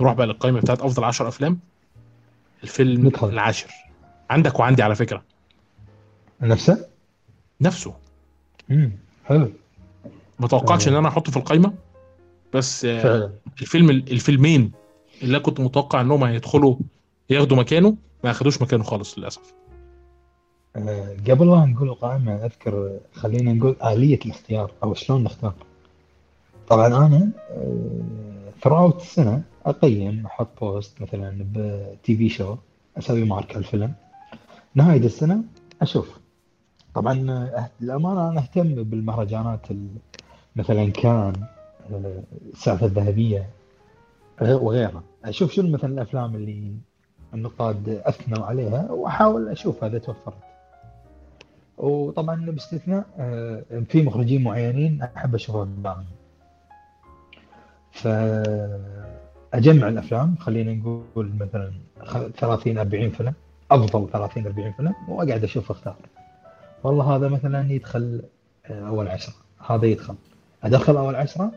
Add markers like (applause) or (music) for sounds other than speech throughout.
نروح بقى للقائمه بتاعت أفضل 10 أفلام؟ الفيلم ندخل. العاشر. عندك وعندي على فكرة. نفسه؟ نفسه. امم حلو. ما توقعتش آه. ان أنا أحطه في القائمه بس آه، فعلا. الفيلم الفيلمين اللي كنت متوقع إنهم هيدخلوا ياخدوا مكانه ما أخدوش مكانه خالص للأسف. آه، قبل لا نقول القائمة أذكر خلينا نقول آلية الاختيار أو شلون نختار؟ طبعا أنا throughout السنة أقيم أحط post مثلا ب TV show أسوي mark الفيلم. نهاية السنة أشوف. طبعا آه، للأمانة أنا أهتم بالمهرجانات ال- مثلا كان آه، السعفة الذهبية غير- وغيرها. أشوف شنو مثلا الأفلام اللي النقاد أثنوا عليها وأحاول أشوفها إذا توفرت. وطبعا باستثناء آه، في مخرجين معينين أحب أشوفهم. معهم فأجمع الأفلام خلينا نقول مثلا خ- 30 40 فيلم أفضل 30 40 فيلم وأقعد أشوف أختار. والله هذا مثلا يدخل أول عشرة هذا يدخل. أدخل أول عشرة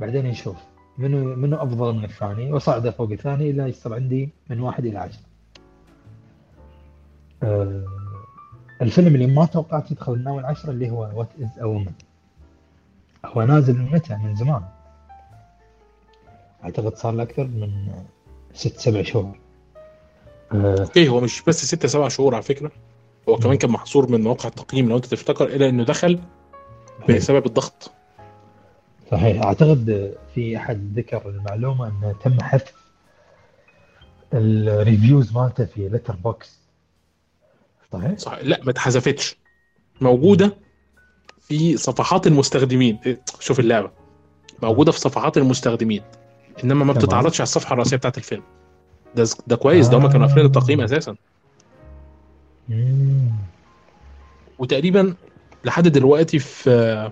بعدين نشوف منو منو أفضل من الثاني واصعده فوق الثاني إلى يصير عندي من واحد إلى عشرة. آه، الفيلم اللي ما توقعت يدخل من أول عشرة اللي هو What Is a Woman هو نازل من متى؟ من زمان. أعتقد صار له أكثر من ست سبع شهور. okay هو مش بس ستة سبع شهور على فكرة. هو كمان كان محصور من مواقع التقييم لو أنت تفتكر إلى إنه دخل بسبب الضغط. صحيح. أعتقد في أحد ذكر المعلومة انه تم حذف ال reviews مالته في Letterboxd صحيح؟ صح. لا ما اتحذفتش. موجودة في صفحات المستخدمين. إيه، شوف اللعبة. موجودة في صفحات المستخدمين. إنما ما. بتتعرضش على الصفحة الرئيسية بتاعت الفيلم ده ده كويس ده هم كانوا قافلين التقييم أساسا. وتقريبا لحد دلوقتي في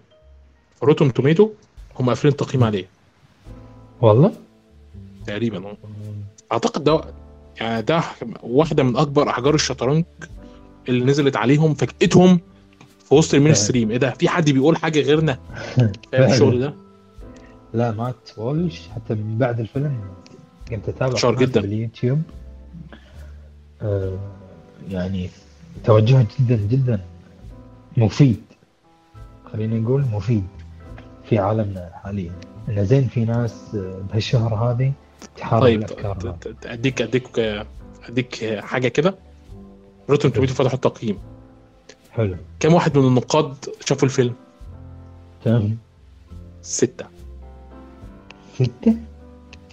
Rotten Tomatoes هم قافلين التقييم عليه والله؟ تقريبا أعتقد ده يعني ده واحدة من أكبر أحجار الشطرنج اللي نزلت عليهم فاجئتهم في وسط ال mainstream إيه ده في حد بيقول حاجة غيرنا (laughs) فاهم. الشغل ده لا Matt Walsh حتى من بعد الفيلم كنت أتابع جدا. باليوتيوب آه يعني توجهه جدا جدا. مفيد. خلينا نقول مفيد في عالمنا حاليا. انه زين في ناس آه، بهالشهر هذه تحارب طيب الأفكار أديك أديك أديك حاجة كده. Rotten Tomatoes فتحوا التقييم. حلو. كم واحد من النقاد شافوا الفيلم؟ تمام. ستة.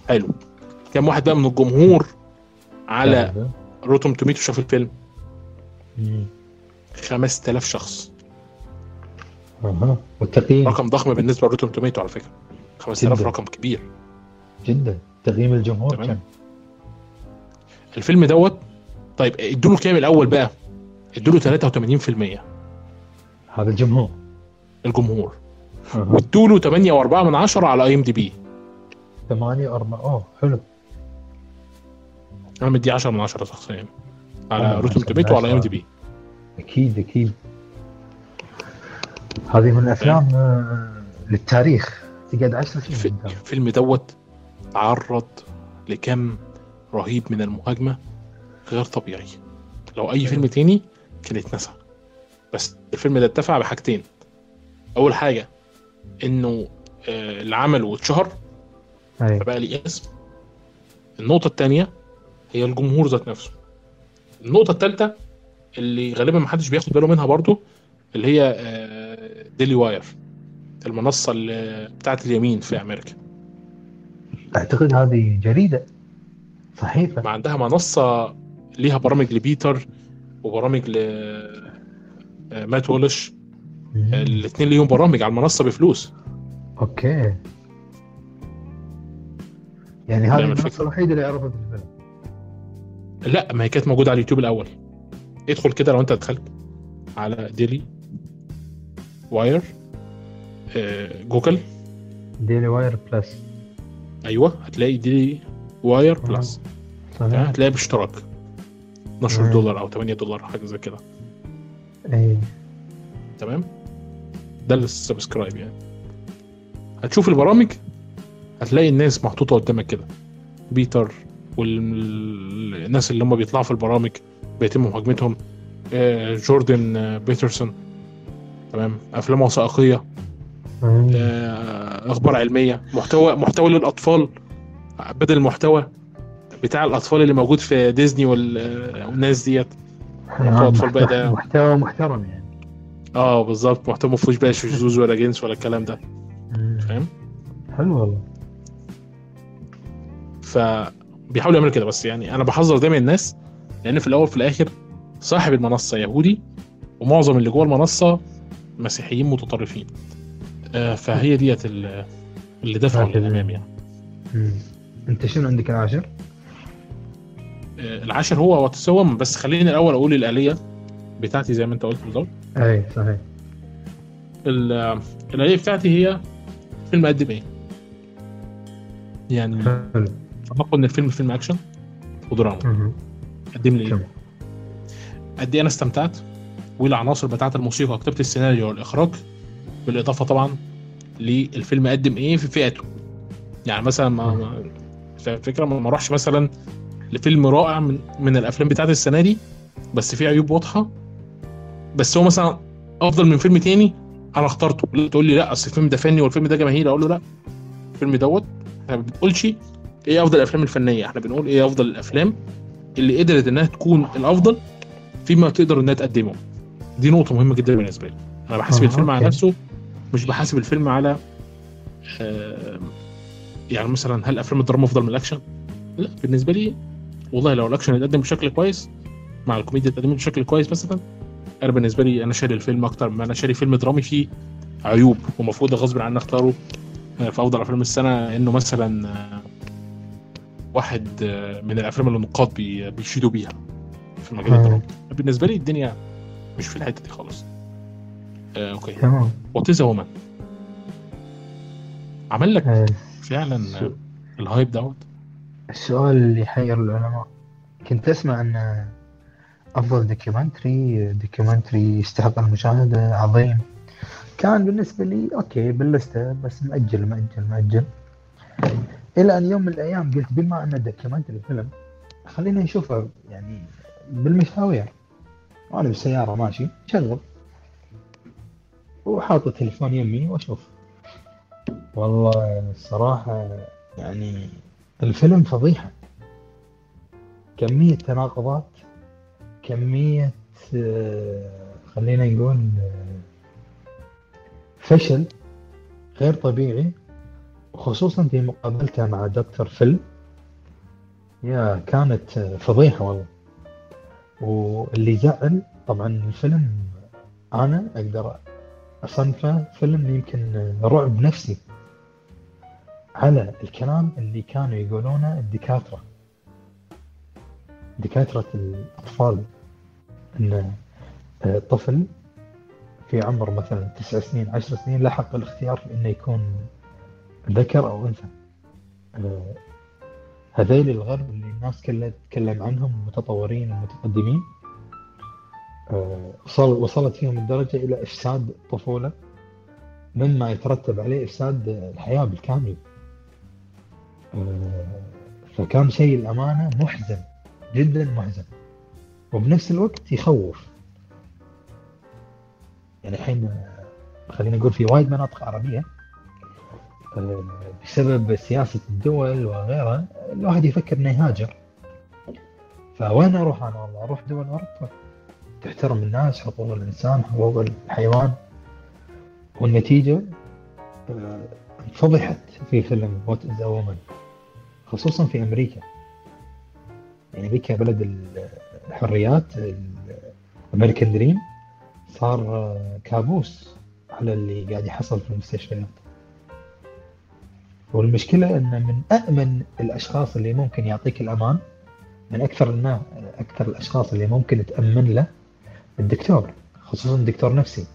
حلو كم واحد بقى من الجمهور على. Rotten Tomatoes شاف الفيلم؟ مم. 5000 شخص أها والتقييم رقم ضخم بالنسبة ل Rotten Tomatoes على فكرة 5000 جداً. رقم كبير جدا تقييم الجمهور. كم؟ الفيلم دوت طيب ادوا له كام الأول بقى؟ ادوا له 83% هذا الجمهور الجمهور وادوا له 8.4 من 10 على IMDb ثمانية أربعة أوه حلو. أنا مدي 10 من 10 شخصيا. على 10 توميتو وعلى ام 10. دي بي أكيد أكيد. هذه من الأفلام آه، للتاريخ. تقعد عشر الف- سنين قدام. الفيلم دوت تعرض لكم رهيب من المهاجمة غير طبيعي. لو أي فيلم تاني كان اتنسى بس الفيلم ده اتفق بحاجتين. أول حاجة إنه آه، اللي عمله اتشهر أي. فبقى ليه اسم. النقطة الثانية هي الجمهور ذات نفسه. النقطة الثالثه اللي غالبا ما حدش بياخد باله منها برضو اللي هي آه، ديلي واير المنصة اللي بتاعت اليمين في أمريكا. أعتقد هذه جريدة. صحيفة. ما عندها منصة ليها برامج لبيتر وبرامج ل آه، مات وولش. مم. الاثنين ليهم برامج على المنصة بفلوس. okay. يعني هذه الفكرة؟ الوحيدة اللي عرفت الفيلم. لا ما هي كانت موجودة على اليوتيوب الأول. ادخل كده لو أنت دخلت على Daily Wire آه، جوجل. Daily Wire Plus أيوه هتلاقي Daily Wire Plus؟ صحيح. هتلاقي باشتراك. 12 مم. دولار أو 8 دولار حاجة زي كده. أي تمام؟ ده ال subscribe يعني. هتشوف البرامج هتلاقي الناس محطوطة قدامك كده. بيتر والناس اللي هم بيطلعوا في البرامج بيتم مهاجمتهم. آه، جوردن آه، بيترسون. تمام. أفلام وثائقية. آه، أخبار علمية. محتوى محتوى للأطفال. بدل المحتوى بتاع الأطفال اللي موجود في ديزني وال- والناس ديت. يعني أطفال بقى ده- محتوى محترم يعني. آه بالظبط. محتوى ما فيهوش بقى شذوذ ولا جنس ولا الكلام ده. فاهم؟ حلو والله. فبيحاولوا يعملوا كده. بس يعني أنا بحذر دايما الناس لأن في الأول وفي الآخر صاحب المنصة يهودي ومعظم اللي جوه المنصة مسيحيين متطرفين. آه فهي ديت ال- اللي دفعوا. للإمام يعني. أنت شنو عندك العاشر؟ آه العاشر هو وتسوم بس خليني الأول أقول الآلية بتاعتي زي ما أنت قلت بالظبط أي صحيح. ال- الآلية بتاعتي هي فيلم قدم إيه؟ يعني حلو. فنقل إن الفيلم فيلم أكشن ودراما. قدم لي إيه؟ قد إيه أنا استمتعت والعناصر بتاعت الموسيقى وكتابة السيناريو والإخراج بالإضافة طبعا للفيلم قدم إيه في فئته يعني مثلا ما الفكرة ما أروحش مثلا لفيلم رائع من من الأفلام بتاعت السنة دي بس فيه عيوب واضحة. بس هو مثلا أفضل من فيلم تاني أنا اخترته. تقول لي لا أصل الفيلم ده فني والفيلم ده جماهيري أقول له لا الفيلم دوت. إحنا ما بنقولش إيه افضل الافلام الفنيه؟ إحنا بنقول إيه افضل الافلام اللي قدرت انها تكون الافضل فيما تقدر انها تقدمه. دي نقطة مهمة جدا بالنسبة لي. أنا بحاسب آه، الفيلم على. نفسه مش بحاسب الفيلم على آه، يعني مثلا هل أفلام الدراما أفضل من الأكشن؟ لا بالنسبة لي والله لو الأكشن اتقدم بشكل كويس مع الكوميديا اتقدمت بشكل كويس مثلا أنا بالنسبة لي أنا شاري الفيلم أكتر ما أنا شاري فيلم درامي فيه عيوب ومفروض غصب عني أختاره. آه، في افضل أفلام السنة إنه مثلا آه، واحد آه، من الأفلام اللي النقاد بي- بيشيدوا بيها في مجال آه. الدراما. بالنسبة لي الدنيا مش في الحتة دي خالص. آه، okay. تمام. What is a woman عمل لك آه، فعلا ال hype دوت؟ السؤال اللي يحير العلماء. كنت اسمع أن أفضل documentary documentary يستحق المشاهدة عظيم. كان بالنسبة لي okay بال list ة بس مأجل مأجل مأجل. إلى أن يوم من الأيام قلت بما أن documentary فيلم خلينا نشوفه يعني بالمشاوير وأنا بالسيارة ماشي شغل. وحاط التليفون يمي وأشوف. والله الصراحة يعني الفيلم فضيحة. كمية تناقضات كمية آه، خلينا نقول آه، فشل غير طبيعي. وخصوصا في مقابلته مع دكتور فيل. يا كانت فضيحة والله. واللي زعل طبعا الفيلم أنا أقدر أصنفه فيلم يمكن رعب نفسي. على الكلام اللي كانوا يقولونه الدكاترة. دكاترة الأطفال. أن آه، طفل في عمر مثلا تسع سنين عشر سنين له حق الاختيار في أنه يكون ذكر أو أنثى. آه، هذيل الغرب اللي الناس كلها تتكلم عنهم المتطورين المتقدمين آه، وصل وصلت فيهم الدرجة إلى إفساد الطفولة مما يترتب عليه إفساد الحياة بالكامل. آه، فكان شيء الأمانة محزن جدا محزن وبنفس الوقت يخوف. يعني الحين خلينا نقول في وايد مناطق عربية آه، بسبب سياسة الدول وغيرها الواحد يفكر إنه يهاجر. فوين أروح أنا؟ والله أروح دول أوروبا. تحترم الناس حقوق الإنسان حقوق الحيوان. والنتيجة آه، فضحت في فيلم What is خصوصا في أمريكا. يعني أمريكا بلد ال- الحريات الأمريكان دريم. صار آه، كابوس على اللي قاعد يحصل في المستشفيات. والمشكلة إن من أأمن الأشخاص اللي ممكن يعطيك الأمان من أكثر الناس أكثر الأشخاص اللي ممكن تأمن له الدكتور خصوصا دكتور نفسي.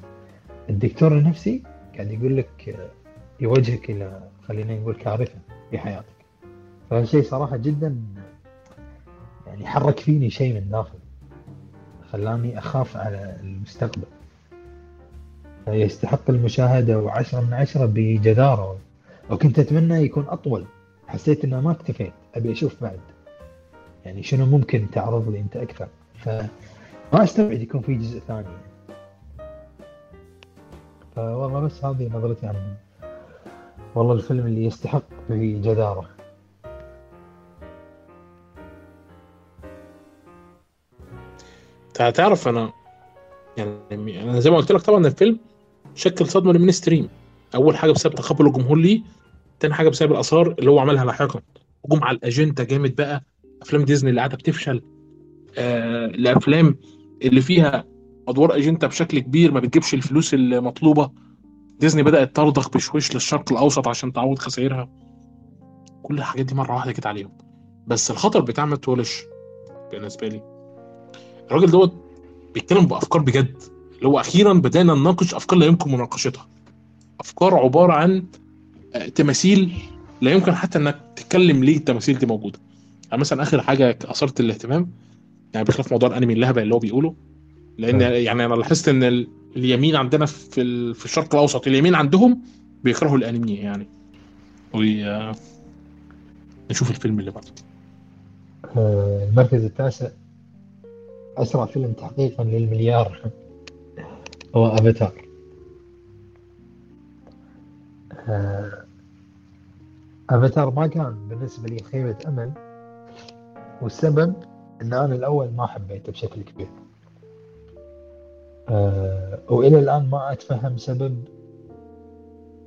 الدكتور النفسي قاعد يقول لك يوجهك إلى خلينا نقول كارثة في حياتك. فهذا شيء صراحة جدا يعني حرك فيني شيء من داخل خلاني أخاف على المستقبل. يستحق المشاهدة وعشرة من عشرة بجدارة. وكنت أتمنى يكون أطول. حسيت إنه ما اكتفيت. أبي أشوف بعد. يعني شنو ممكن تعرض لي أنت أكثر. فما أستبعد يكون في جزء ثاني. فوالله بس هذه نظرتي عنه والله الفيلم اللي يستحق بجدارة تع- تعرف أنا يعني أنا زي ما قلت لك طبعا الفيلم شكل صدمة للمينستريم أول حاجة بسبب تقبل الجمهور ليه تاني حاجة بسبب الآثار اللي هو عملها لاحقا. هجوم على الأجندة جامد بقى. أفلام ديزني اللي قاعدة بتفشل. آه الأفلام اللي فيها أدوار أجندة بشكل كبير ما بتجيبش الفلوس المطلوبة. ديزني بدأت ترضخ بشويش للشرق الأوسط عشان تعوض خسائرها. كل الحاجات دي مرة واحدة كده عليهم. بس الخطر بتاع مات وولش بالنسبة لي. الراجل دوت بيتكلم بأفكار بجد. اللي هو أخيرا بدأنا نناقش أفكار لا يمكن مناقشتها. أفكار عبارة عن تماثيل لا يمكن حتى إنك تتكلم ليه التماثيل دي موجودة. يعني مثلا آخر حاجة اثرت الاهتمام يعني بخلاف موضوع الأنمي اللهبة اللي هو بيقوله لأن آه. يعني أنا لاحظت إن ال- اليمين عندنا في في الشرق الأوسط اليمين عندهم بيكرهوا الأنمي يعني. وي... آه، نشوف الفيلم اللي بعده. آه، المركز التاسع أسرع فيلم تحقيقا للمليار. (laughs) هو أفاتار. أفاتار ما كان بالنسبة لي خيبة أمل والسبب أن أنا الأول ما حبيته بشكل كبير. آه، وإلى الآن ما أتفهم سبب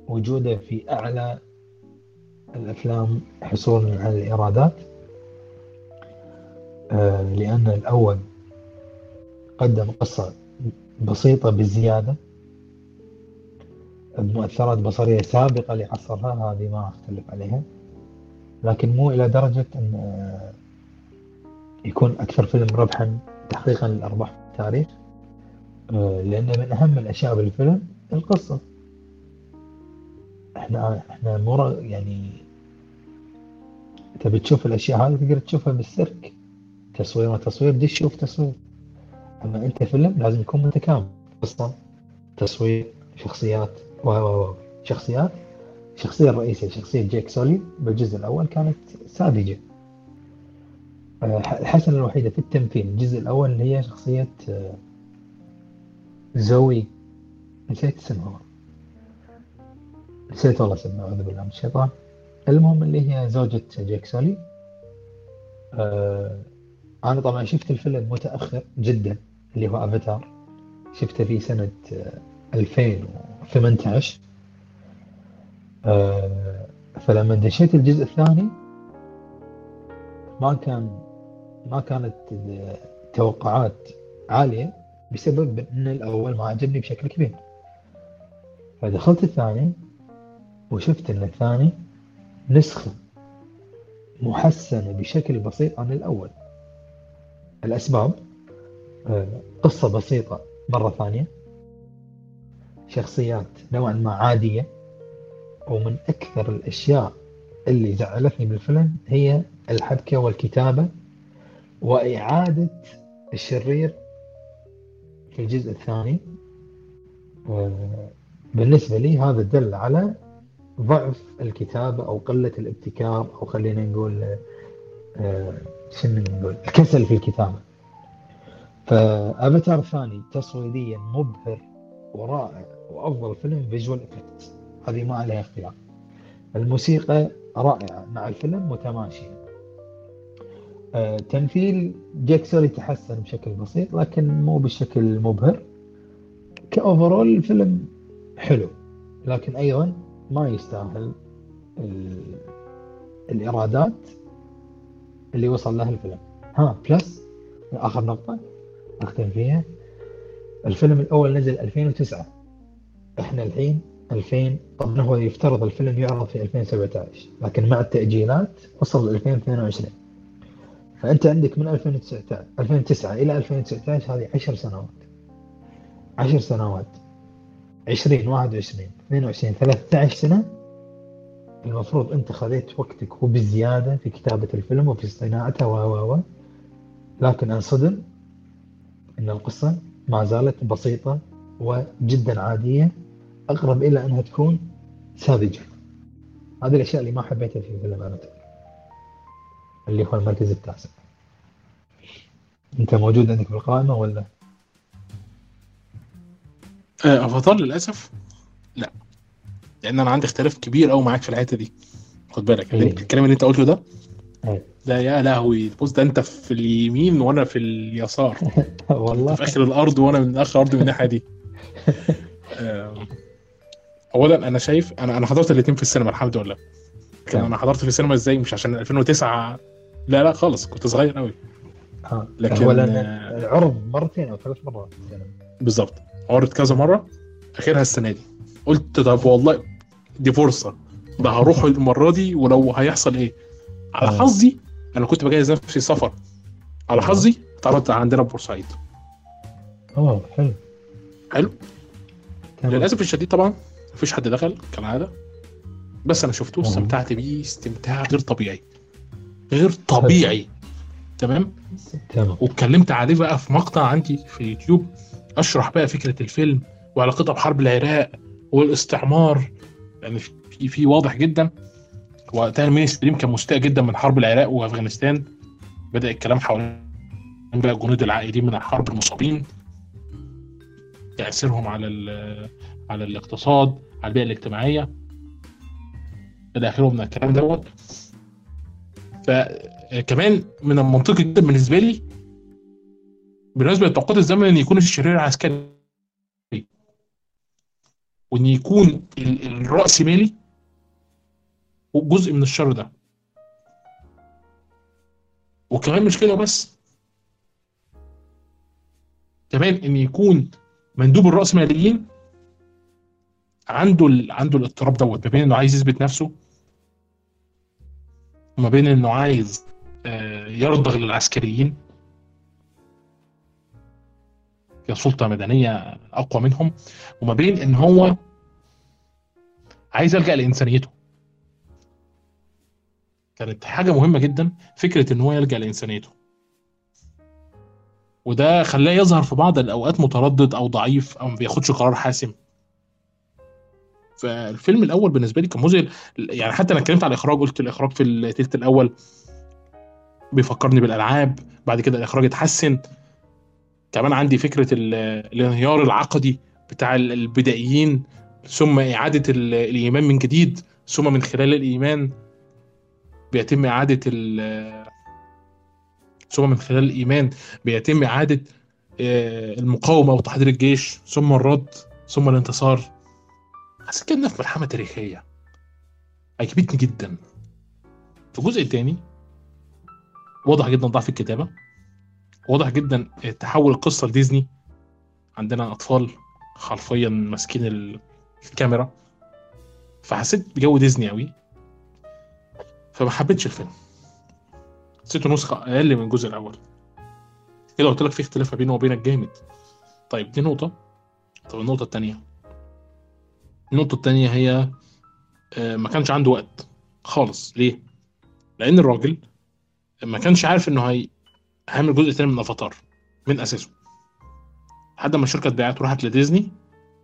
وجوده في أعلى الأفلام حصولا على الإيرادات. آه، لأن الأول قدم قصة بسيطة بزيادة. بمؤثرات بصرية سابقة لعصرها هذه ما أختلف عليها. لكن مو إلى درجة أن آه، يكون أكثر فيلم ربحا تحقيقا للأرباح في التاريخ آه، لأن من أهم الأشياء بالفيلم القصة. إحنا إحنا مو يعني تبي تشوف الأشياء هذه تقدر تشوفها بالسيرك. تصوير ما تصوير دي شوف تصوير. أما أنت فيلم لازم يكون متكامل. قصة تصوير شخصيات. و شخصيات. الشخصية الرئيسية شخصية جيك سولي بالجزء الأول كانت ساذجة. آه، الحسنة الوحيدة في التمثيل الجزء الأول اللي هي شخصية آه، زوي. نسيت اسمها. نسيت والله اسمها أعوذ بالله من الشيطان. المهم اللي هي زوجة جيك سولي آه، أنا طبعا شفت الفيلم متأخر جدا اللي هو أفاتار. شفته في سنة 2000 18 آه، فلما دشيت الجزء الثاني ما كان ما كانت التوقعات عالية بسبب أن الأول ما عجبني بشكل كبير. فدخلت الثاني وشفت أن الثاني نسخة محسنة بشكل بسيط عن الأول. الأسباب آه، قصة بسيطة مرة ثانية. شخصيات نوعا ما عادية ومن أكثر الأشياء اللي زعلتني بالفيلم هي الحبكة والكتابة وإعادة الشرير في الجزء الثاني. بالنسبة لي هذا دل على ضعف الكتابة أو قلة الابتكار أو خلينا نقول آه، شنو نقول الكسل في الكتابة. فأفاتار الثاني تصويريا مبهر ورائع. وأفضل فيلم visual effects. هذه ما عليها اختلاف. الموسيقى رائعة مع الفيلم متماشية. آه، تمثيل جاك سولي تحسن بشكل بسيط لكن مو بالشكل مبهر. كأوفرول الفيلم حلو لكن أيضا ما يستاهل ال- الإيرادات اللي وصل لها الفيلم. ها بلس آخر نقطة أختم فيها. الفيلم الأول نزل 2009 إحنا الحين 2000 طبعا هو يفترض الفيلم يعرض في 2017 لكن مع التأجيلات وصل ل 2022 فأنت عندك من 2019 2009 إلى 2019 هذه 10 سنوات. 10 سنوات. 20 21 22 13 سنة. المفروض أنت خذيت وقتك وبزيادة في كتابة الفيلم وفي صناعته و و. لكن أنصدم إن القصة ما زالت بسيطة وجدا عادية. أقرب إلى انها تكون ساذجة. هذه الأشياء اللي ما حبيتها في فيلم افاتار اللي هو المركز التاسع. أنت موجود عندك بالقائمة ولا؟ آه، افاتار للأسف؟ لا. لأن أنا عندي اختلاف كبير قوي معاك في الحتة دي. خد بالك. إيه. الكلام اللي أنت قلته ده إيه. ده يا لهوي. بص ده أنت في اليمين وأنا في اليسار. (laughs) والله. في آخر الأرض وأنا من آخر الأرض من الناحية دي. (laughs) اولا أنا شايف أنا أنا حضرت الاثنين في السينما الحمد لله. لكن تمام. أنا حضرت في السينما إزاي؟ مش عشان 2009 لا لا خالص كنت صغير قوي آه. لكن- هو لأن العرض مرتين أو ثلاث مرات. بالظبط. عرض كذا مرة آخرها السنة دي. قلت طب والله دي فرصة. ده هروح المرة دي ولو هيحصل إيه؟ على آه. حظي أنا كنت بجهز نفسي سفر على آه. حظي اتعرضت عندنا بورسعيد. اوه حلو. حلو. للأسف الشديد طبعا مفيش حد دخل كالعادة. بس أنا شفته مم. استمتعت بيه استمتاع غير طبيعي. غير طبيعي. تمام؟ تمام. واتكلمت عليه بقى في مقطع عندي في يوتيوب أشرح بقى فكرة الفيلم وعلاقتها بحرب العراق والاستعمار. لأن في في واضح جدا. وقتها ال mainstream كان مستاء جدا من حرب العراق وأفغانستان. بدأ الكلام حوالين بقى الجنود العائدين من الحرب المصابين. تأثيرهم على على الاقتصاد. على البيئة الاجتماعية. إلى اخره من الكلام دوت. فكمان من المنطقي جدا بالنسبة لي بالنسبة لتوقيت الزمن إن يكون الشرير العسكري وإن يكون ال- الرأسمالي جزء من الشر ده. وكمان مش كده بس كمان إن يكون مندوب الرأسماليين عنده. عنده الاضطراب دوت ما بين إنه عايز يثبت نفسه وما بين إنه عايز آه، يرضغ للعسكريين. كسلطة مدنية أقوى منهم وما بين إن هو عايز يلجأ لإنسانيته. كانت حاجة مهمة جدا فكرة إن هو يلجأ لإنسانيته. وده خلاه يظهر في بعض الأوقات متردد أو ضعيف أو ما بياخدش قرار حاسم. فالفيلم الأول بالنسبة لي كان مذهل. يعني حتى أنا اتكلمت على الإخراج قلت الإخراج في التلت الأول بيفكرني بالألعاب بعد كده الإخراج اتحسن. كمان عندي فكرة ال- الانهيار العقدي بتاع ال- البدائيين ثم إعادة ال- الإيمان من جديد ثم من خلال الإيمان بيتم إعادة ثم من خلال الإيمان بيتم إعادة آه، المقاومة وتحضير الجيش ثم الرد ثم الانتصار. حسيت كأننا في ملحمه تاريخية. عجبتني جدا. في الجزء الثاني واضح جدا ضعف الكتابة. واضح جدا تحول القصة لديزني. عندنا أطفال حرفيا ماسكين ال- الكاميرا. فحسيت بجو ديزني قوي فما حبيتش الفيلم. حسيته نسخة أقل من الجزء الأول. كده قلت لك في اختلاف ما بينه وبينك جامد. طيب دي نقطة. طب النقطة الثانية. النقطة الثانية هي آه، ما كانش عنده وقت خالص. ليه؟ لأن الراجل ما كانش عارف إنه هي هيعمل جزء تاني من أفاتار من أساسه. لحد ما الشركة اتباعت وراحت لديزني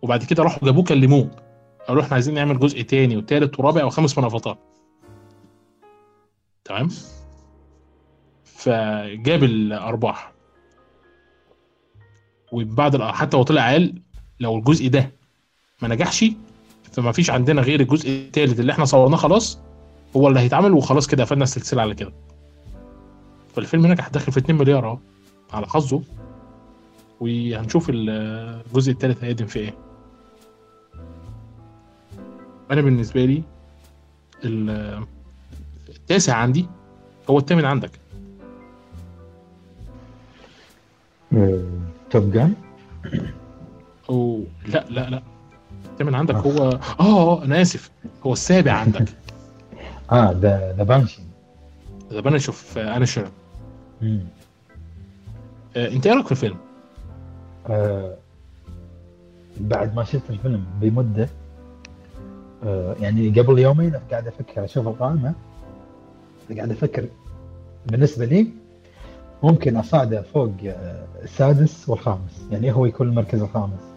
وبعد كده راحوا جابوه كلموه. قالوا إحنا عايزين نعمل جزء تاني وتالت ورابع وخامس من أفاتار. تمام؟ فجاب الأرباح. وبعد حتى هو طلع قال لو الجزء ده ما نجحش فما فيش عندنا غير الجزء التالت اللي إحنا صورناه خلاص هو اللي هيتعمل وخلاص كده قفلنا السلسلة على كده. فالفيلم نجح داخل في 2 مليار أهو على حظه. وهنشوف ال- الجزء الثالث هيقدم في إيه. أنا بالنسبة لي ال- التاسع عندي هو الثامن عندك. توب جان أو لا لا لا. الثامن عندك. هو آه آه أنا آسف. هو السابع عندك. (laughs) آه ذا ذا بانشي. ذا بانش اوف انشر أنت إيه رأيك في الفيلم؟ آه بعد ما شفت الفيلم بمدة آه يعني قبل يومين قاعد أفكر أشوف القائمة قاعد أفكر بالنسبة لي ممكن أصعده فوق آه، السادس والخامس. يعني هو يكون المركز الخامس.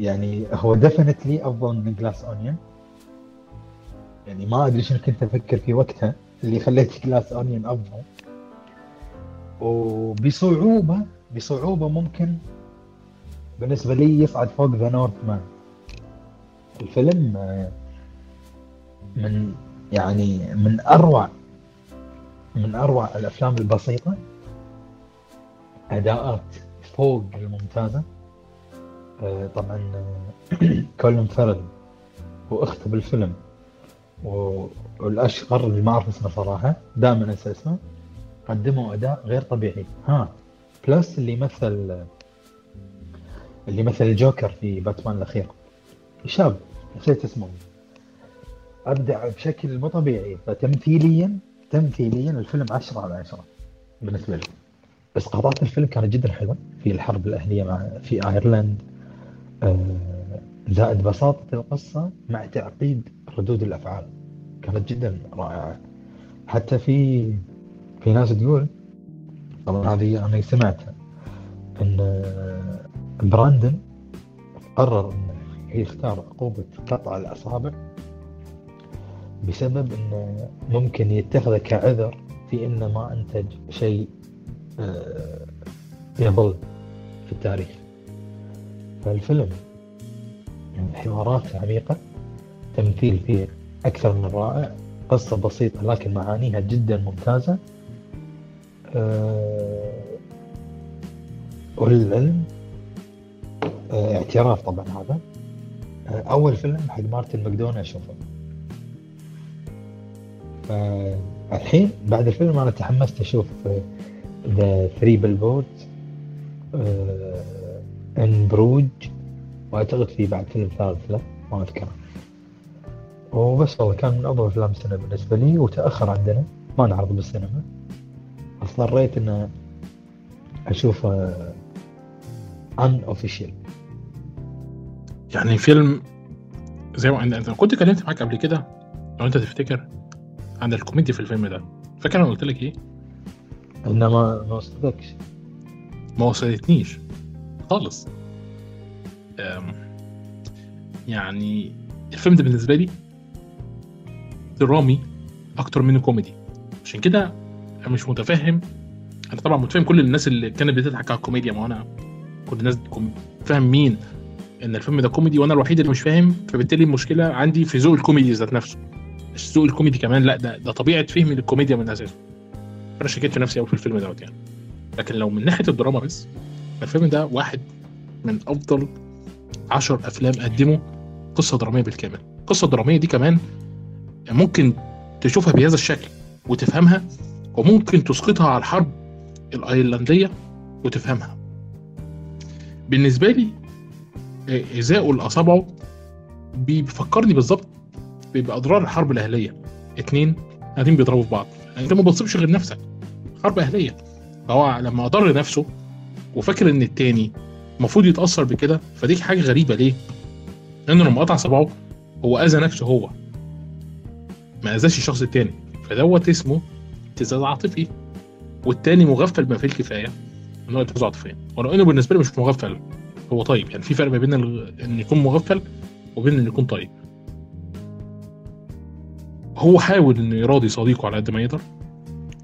يعني هو definitely أفضل من Glass Onion يعني ما أدري شنو كنت أفكر في وقتها اللي خليت Glass Onion أفضل. وبصعوبة بصعوبة ممكن بالنسبة لي يصعد فوق The Northman الفيلم من يعني من أروع من أروع الأفلام البسيطة أداءات فوق الممتازة. طبعا آه، (clears throat) كولين فيرل وأخته بالفيلم و- والاشقر اللي ما أعرف اسمه صراحة دائما أنسى اسمه قدموا أداء غير طبيعي. ها plus اللي مثل اللي مثل الجوكر في باتمان الأخير. شاب نسيت اسمه. أبدع بشكل مو طبيعي فتمثيليا تمثيليا الفيلم 10 على 10 بالنسبة لي. اسقاطات الفيلم كانت جدا حلوة في الحرب الأهلية مع في أيرلند. آه، زائد بساطة القصة مع تعقيد ردود الأفعال. كانت جدا رائعة. حتى في في ناس تقول طبعا هذه أنا سمعتها إن آه، براندن قرر إنه يختار عقوبة قطع الأصابع بسبب إنه ممكن يتخذه كعذر في إنه ما أنتج شيء آه، يظل في التاريخ. فالفيلم يعني حوارات عميقة تمثيل فيه أكثر من رائع قصة بسيطة لكن معانيها جدا ممتازة. أه وللعلم أه اعتراف طبعا هذا. أه أول فيلم حق مارتن ماكدونا أشوفه. فالحين بعد الفيلم أنا تحمست أشوف Three Billboards In Bruges وأعتقد في بعد فيلم ثالث له ما اذكره وبس والله كان من أفضل أفلام السنة بالنسبة لي وتأخر عندنا. ما نعرض بالسينما. اضطريت ان أشوف unofficial يعني فيلم زي ما انت كنت كلمت معاك قبل كده لو أنت تفتكر عن الكوميديا في الفيلم ده. فاكر أنا قلت لك إيه؟ إنما ما وصلتكش. ما وصلتنيش. خالص. يعني الفيلم ده بالنسبة لي درامي أكتر منه كوميدي. عشان كده أنا مش متفهم. أنا طبعا متفهم كل الناس اللي كانت بتضحك على الكوميديا. ما أنا كل الناس فاهم مين إن الفيلم ده كوميدي وأنا الوحيد اللي مش فاهم. فبالتالي المشكلة عندي في ذوق الكوميدي ذات نفسه. مش ذوق الكوميدي كمان لا ده ده طبيعة فهمي للكوميديا من أساسه. فانا شكيت في نفسي قوي في الفيلم دوت يعني. لكن لو من ناحية الدراما بس الفيلم ده واحد من أفضل عشر أفلام قدموا قصة درامية بالكامل. القصة الدراميه دي كمان ممكن تشوفها بهذا الشكل وتفهمها وممكن تسقطها على الحرب الأيرلندية وتفهمها. بالنسبة لي إيه، ازاءه لاصابعه بيفكرني بالظبط باضرار الحرب الأهلية. اتنين قاعدين بيضربوا في بعض. أنت ما بتصيبش غير نفسك. حرب أهلية. فهو لما أضر نفسه وفاكر إن التاني المفروض يتأثر بكده فدي حاجة غريبة ليه؟ لأنه لما قطع صباعه هو أذى نفسه هو. ما أذاش الشخص التاني. فدوت اسمه ابتزاز عاطفي. والتاني مغفل بما فيه الكفاية. إن هو ابتزاز عاطفيا. ولو إنه بالنسبة لي مش مغفل. هو طيب. يعني في فرق ما بين إن يكون مغفل وبين إن يكون طيب. هو حاول إنه يراضي صديقه على قد ما يقدر.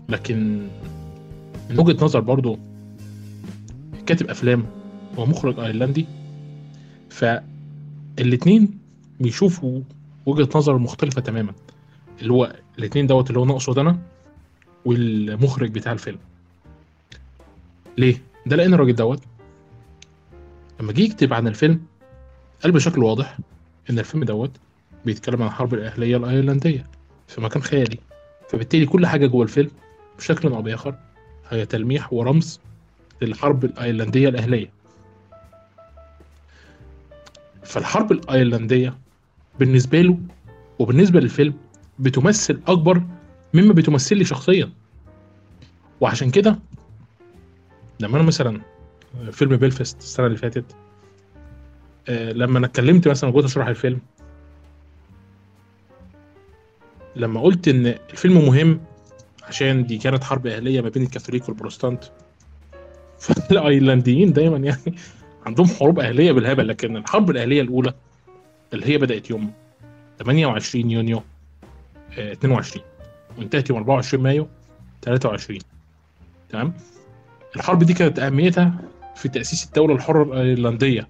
لكن من وجهة نظر برضه كاتب أفلام ومخرج أيرلندي فالاتنين بيشوفوا وجهة نظر مختلفة تماما. اللي هو الاتنين دوت اللي هو ناقصه أنا والمخرج بتاع الفيلم. ليه؟ ده لأن الراجل دوت لما جه يكتب عن الفيلم قال بشكل واضح إن الفيلم دوت بيتكلم عن الحرب الإهلية الأيرلندية في مكان خيالي. فبالتالي كل حاجة جوه الفيلم بشكل أو بآخر هي تلميح ورمز للحرب الأيرلندية الأهلية. فالحرب الأيرلندية بالنسبة له وبالنسبة للفيلم بتمثل أكبر مما بتمثل لي شخصيا. وعشان كده لما أنا مثلا فيلم بيلفست السنة اللي فاتت آه، لما أنا اتكلمت مثلا جيت أشرح الفيلم لما قلت إن الفيلم مهم عشان دي كانت حرب أهلية ما بين الكاثوليك والبروتستانت (laughs) فالايرلنديين دايما يعني عندهم حروب أهلية بالهبل لكن الحرب الأهلية الأولى اللي هي بدأت يوم 28 يونيو آه، 22 وانتهت يوم 24 مايو 23 تمام؟ الحرب دي كانت أهميتها في تأسيس الدولة الحرة الأيرلندية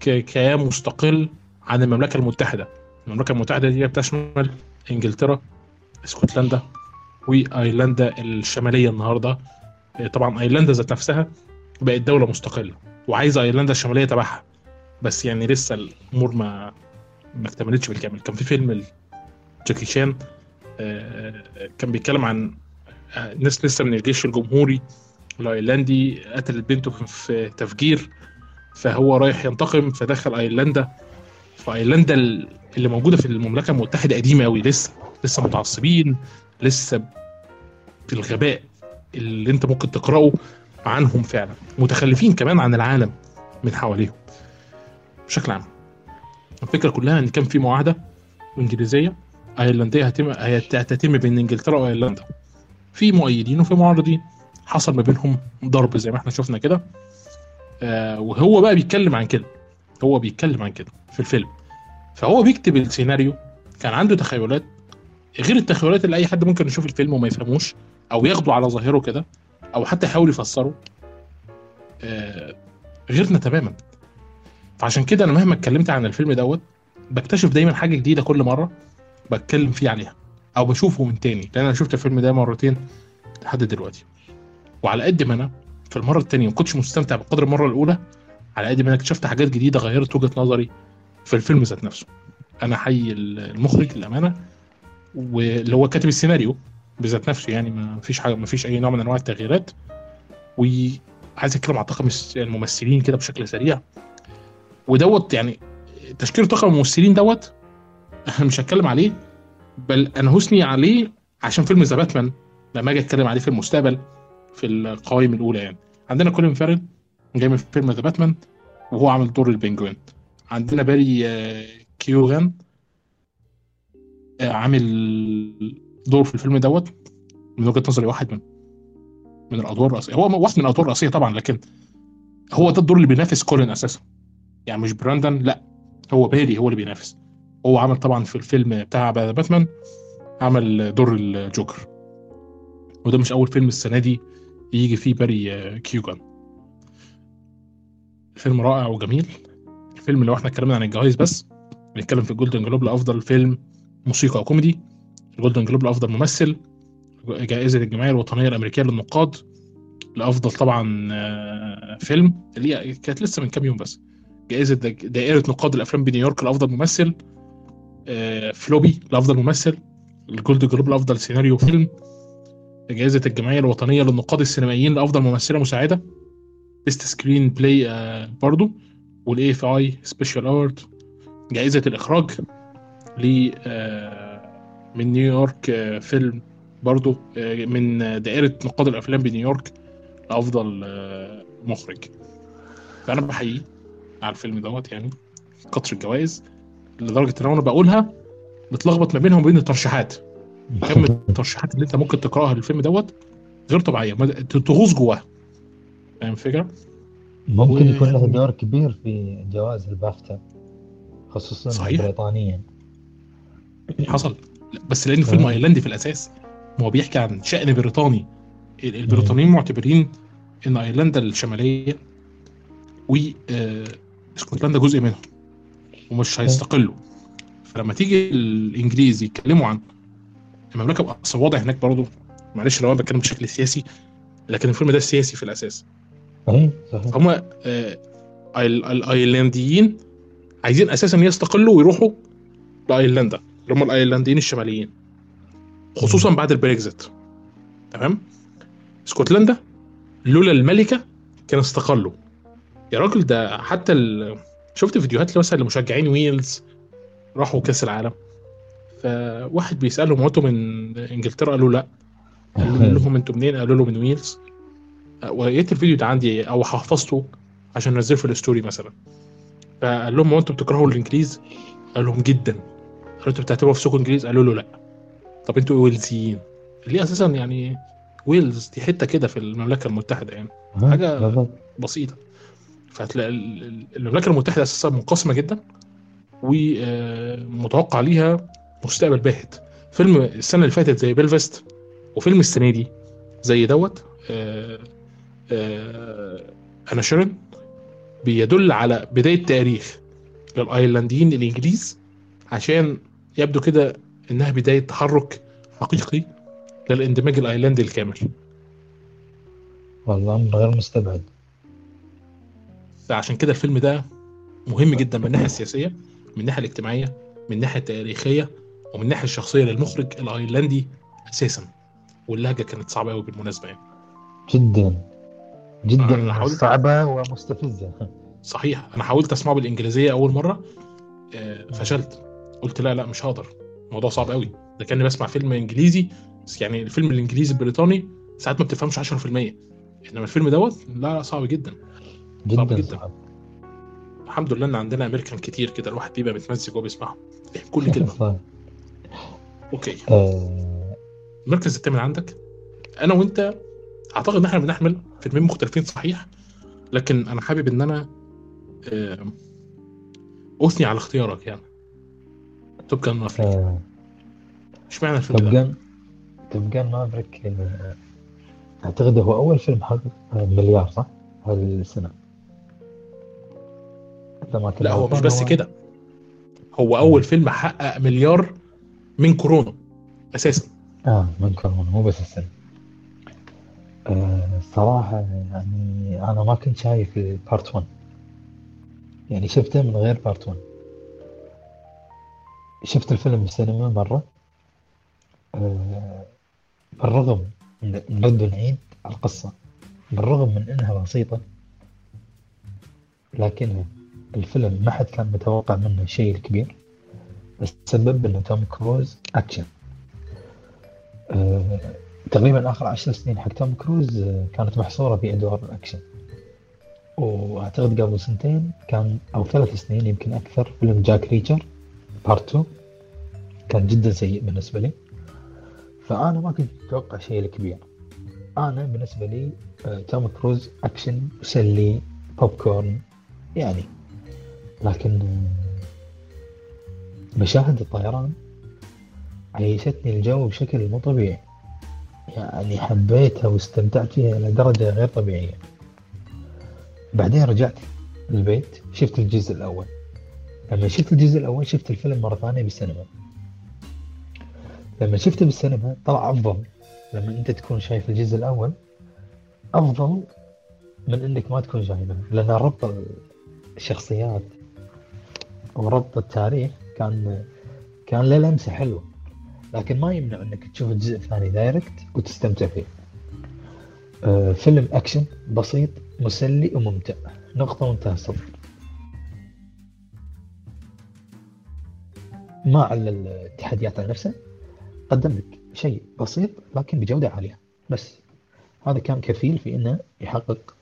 ككيان مستقل عن المملكة المتحدة. المملكة المتحدة دي بتشمل إنجلترا إسكتلندا وإيرلندا الشمالية النهارده. طبعا أيرلندا ذات نفسها بقت دولة مستقلة وعايزة أيرلندا الشمالية تبعها. بس يعني لسه الأمور ما ما اكتملتش بالكامل. كان في فيلم جاكي شان آه، كان بيتكلم عن آه، ناس لسه من الجيش الجمهوري الأيرلندي قتلت بنته في تفجير فهو رايح ينتقم فدخل أيرلندا. فأيرلندا اللي موجودة في المملكة المتحدة قديمة قوي لسه لسه متعصبين لسه في الغباء. اللي انت ممكن تقرأه عنهم فعلا متخلفين كمان عن العالم من حواليهم بشكل عام. الفكرة كلها إن كان في معاهدة إنجليزية أيرلندية هتم هتتم بين إنجلترا وأيرلندا. في مؤيدين وفي معارضين. حصل ما بينهم ضرب زي ما إحنا شفنا كده. آه وهو بقى بيتكلم عن كده. هو بيتكلم عن كده في الفيلم. فهو بيكتب السيناريو. كان عنده تخيلات. غير التخيلات اللي أي حد ممكن يشوف الفيلم وما يفهموش. أو ياخده على ظاهره كده أو حتى يحاول يفسره آه غيرنا تماما. فعشان كده أنا مهما اتكلمت عن الفيلم دوت بكتشف دايما حاجة جديدة كل مرة بتكلم فيه عليها أو بشوفه من تاني لأن أنا شفت الفيلم ده مرتين لحد دلوقتي. وعلى قد ما أنا في المرة الثانية ما كنتش مستمتع بقدر المرة الأولى على قد ما أنا اكتشفت حاجات جديدة غيرت وجهة نظري في الفيلم ذات نفسه. أنا حي المخرج للأمانة واللي هو كاتب السيناريو بذات نفسه يعني ما فيش حاجة ما فيش أي نوع من أنواع التغييرات. وعايز أتكلم عن طاقم الممثلين كده بشكل سريع. ودوت يعني تشكيل طاقم الممثلين دوت (laughs) مش هتكلم عليه بل أنا هثني عليه عشان فيلم The Batman لما أجي أتكلم عليه في المستقبل في القوائم الأولى يعني. عندنا كولين فارل جاي من فيلم The Batman وهو عامل دور ال Penguin. عندنا باري كيوغان عامل دور في الفيلم دوت من وجهة نظري واحد من من الأدوار الرئيسية. هو واحد من الأدوار الرئيسية طبعا لكن هو ده الدور اللي بينافس كولين أساسا. يعني مش براندن لا هو باري هو اللي بينافس. هو عمل طبعا في الفيلم بتاع باتمان عمل دور الجوكر. وده مش أول فيلم السنة دي يجي فيه باري كيوغان. فيلم رائع وجميل. الفيلم لو إحنا اتكلمنا عن الجوائز بس بنتكلم في ال Golden Globe لأفضل فيلم موسيقى وكوميدي ال Golden Globe لأفضل ممثل جائزة الجمعية الوطنية الأمريكية للنقاد لأفضل طبعا فيلم اللي كانت لسه من كام يوم بس. جائزة دائرة نقاد الأفلام بنيويورك لأفضل ممثل فلوبي لأفضل ممثل ال Golden Globe لأفضل سيناريو فيلم جائزة الجمعية الوطنية للنقاد السينمائيين لأفضل ممثلة مساعدة best screenplay برضو وال AFI Special Award جائزة الإخراج ل من نيويورك فيلم برضو من دائرة نقاد الأفلام بنيويورك لأفضل مخرج فأنا بحييه على الفيلم دوت يعني كتر الجوائز لدرجة إن أنا بقولها بتلخبط ما بينهم وبين الترشيحات كم الترشيحات اللي أنت ممكن تقرأها للفيلم دوت غير طبيعية تغوص جواها فاهم الفكرة؟ ممكن. يكون له دور كبير في جوائز البافتا خصوصا صحيح. بريطانيا حصل بس لأنه فيلم ايرلندي في الأساس هو بيحكي عن شأن بريطاني. البريطانيين معتبرين إن ايرلندا الشمالية و إسكتلندا جزء منهم ومش هيستقلوا. فلما تيجي الإنجليز يتكلموا عن المملكة أصل واضح هناك برضه معلش لو أنا بتكلم بشكل سياسي لكن الفيلم ده سياسي في الأساس. صحيح صحيح. هم آه الايرلنديين عايزين أساسا يستقلوا ويروحوا لايرلندا اللي هم الأيرلنديين الشماليين خصوصا بعد البريكست تمام؟ اسكتلندا لولا الملكة كان استقلوا. يا راجل ده حتى ال... شفت فيديوهات مثلا لمشجعين ويلز راحوا كأس العالم. فواحد بيسألهم أنتوا من إنجلترا قالوا لا. قال لهم أنتوا منين؟ قالوا له من ويلز. ولقيت الفيديو ده عندي أو حفظته عشان أنزله في ال story مثلا. فقال لهم هو أنتوا بتكرهوا الإنجليز؟ قال لهم جدا. قالوا أنتوا بتعتبروا نفسكم إنجليز؟ قالوا له لا. طب أنتوا ويلزيين. اللي أساسا يعني ويلز دي حتة كده في المملكة المتحدة يعني. حاجة بسيطة. فهتلاقي المملكة المتحدة أساسا منقسمة جدا ومتوقع ليها مستقبل باهت. فيلم السنة اللي فاتت زي بيلفست وفيلم السنة دي زي دوت آه آه Inisherin بيدل على بداية تاريخ للأيرلنديين الإنجليز عشان يبدو كده إنها بداية تحرك حقيقي للاندماج الايرلندي الكامل. والله أمر غير مستبعد. فعشان كده الفيلم ده مهم جدا من الناحية السياسية من الناحية الاجتماعية من الناحية التاريخية ومن الناحية الشخصية للمخرج الايرلندي أساسا. واللهجة كانت صعبة قوي بالمناسبة يعني. جدا. جدا حاولت- صعبة ومستفزة. صحيح. أنا حاولت أسمعه بالإنجليزية أول مرة آه، فشلت. قلت لا لا مش هقدر. الموضوع صعب قوي. ده كأني بسمع فيلم إنجليزي بس يعني الفيلم الإنجليزي البريطاني ساعات ما بتفهمش 10% إنما الفيلم دوت لا لا صعب جدا. صعب جدا. جدا. صعب. الحمد لله إن عندنا أمريكان كتير كده الواحد بيبقى متمزج وهو بيسمعهم. فاهم كل (laughs) كلمة. صح. okay. آه، المركز الثامن عندك. أنا وأنت أعتقد إن إحنا بنحمل فيلمين مختلفين صحيح لكن أنا حابب إن أنا أثني على اختيارك يعني. Top Gun Maverick آه، اشمعنى الفيلم Top؟ Gun Top Gun Maverick آه، اعتقد هو أول فيلم حقق آه، مليار صح؟ هذه كنت لا هو مش بس كده. هو أول فيلم حقق مليار من كورونا أساسا. آه من كورونا مو بس السنة. آه الصراحة يعني أنا ما كنت شايف ال part 1 يعني شفته من غير part 1 شفت الفيلم بالسينما مرة. آه بالرغم من نرد نعيد القصة بالرغم من إنها بسيطة لكنها الفيلم ما حد كان متوقع منه شيء كبير. بس سبب إنه توم كروز أكشن. آه، تقريبا آخر عشر سنين حق توم كروز آه، كانت محصورة في أدوار الأكشن وأعتقد قبل سنتين كان أو ثلاث سنين يمكن أكثر فيلم Jack Reacher. part 2 كان جدا سيء بالنسبة لي. فأنا ما كنت أتوقع شيء الكبير أنا بالنسبة لي آه، توم كروز أكشن مسلي بوب كورن يعني. لكن آه، مشاهد الطيران عيشتني الجو بشكل مو طبيعي. يعني حبيتها واستمتعت فيها إلى درجة غير طبيعية. بعدين رجعت البيت شفت الجزء الأول. لما شفت الجزء الأول شفت الفيلم مرة ثانية بالسينما لما شفته بالسينما طلع أفضل لما أنت تكون شايف الجزء الأول أفضل من إنك ما تكون شايفه لأن ربط الشخصيات وربط التاريخ كان كان له لمسة حلوة لكن ما يمنع أنك تشوف الجزء الثاني دايركت وتستمتع فيه. آه فيلم أكشن بسيط مسلي وممتع. نقطة وانتهى السطر. على التحديات على نفسه قدم لك شيء بسيط لكن بجودة عالية. بس هذا كان كفيل في إنه يحقق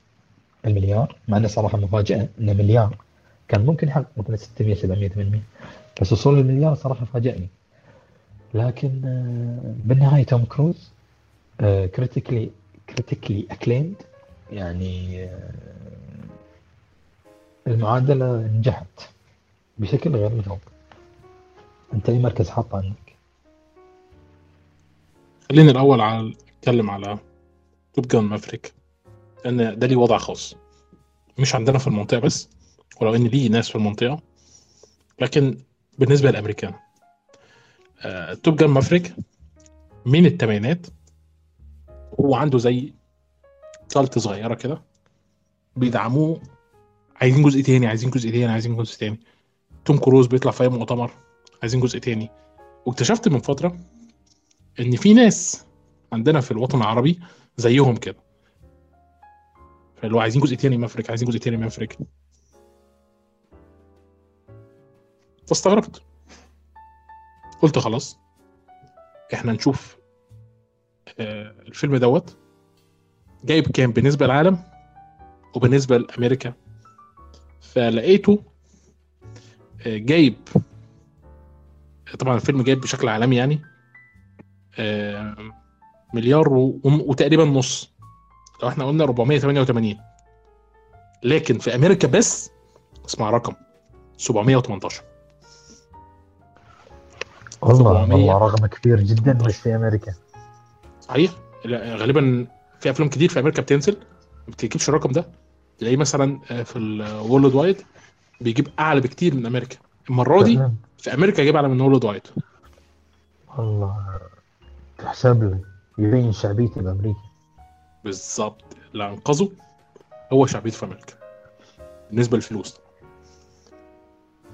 المليار مع إنه صراحة مفاجأة إنه مليار كان ممكن يحقق مثلا 600 700 800 بس وصول المليار صراحة فاجأني. لكن آه، بالنهاية توم كروز critically critically acclaimed يعني آه، المعادلة نجحت بشكل غير متوقع. أنت اي مركز حاطه عندك خليني الأول على أتكلم على Top Gun Maverick. لأن ده ليه وضع خاص. مش عندنا في المنطقة بس ولو إن ليه ناس في المنطقة. لكن بالنسبة للأمريكان آه، Top Gun Maverick من الثمانينات هو عنده زي cult صغيرة كده بيدعموه. عايزين جزء تاني عايزين جزء تاني عايزين جزء تاني. توم كروز بيطلع في أي مؤتمر. عايزين جزء تاني. واكتشفت من فترة إن في ناس عندنا في الوطن العربي زيهم كده. فاللي هو عايزين جزء تاني Maverick عايزين جزء تاني Maverick. فاستغربت. قلت خلاص إحنا نشوف آه، الفيلم دوت جايب كام بالنسبة للعالم وبالنسبة لأمريكا. فلقيته آه، جايب طبعا الفيلم جايب بشكل عالمي يعني. آه، مليار و... وتقريبا نص. لو إحنا قلنا 488 لكن في أمريكا بس اسمع رقم 718 والله 700. والله رقم كبير جدا بس في أمريكا. صحيح. لا، غالبا في أفلام كتير في أمريكا بتنزل. ما بتجيبش الرقم ده. تلاقيه مثلا آه، في الورلد وايد بيجيب أعلى بكتير من أمريكا. المرة دي. في أمريكا جايب اعلى من وورلد وايد والله تحسب له يبين شعبيته بامريكا بالظبط. اللي أنقذه هو شعبيته في أمريكا. بالنسبة للفلوس.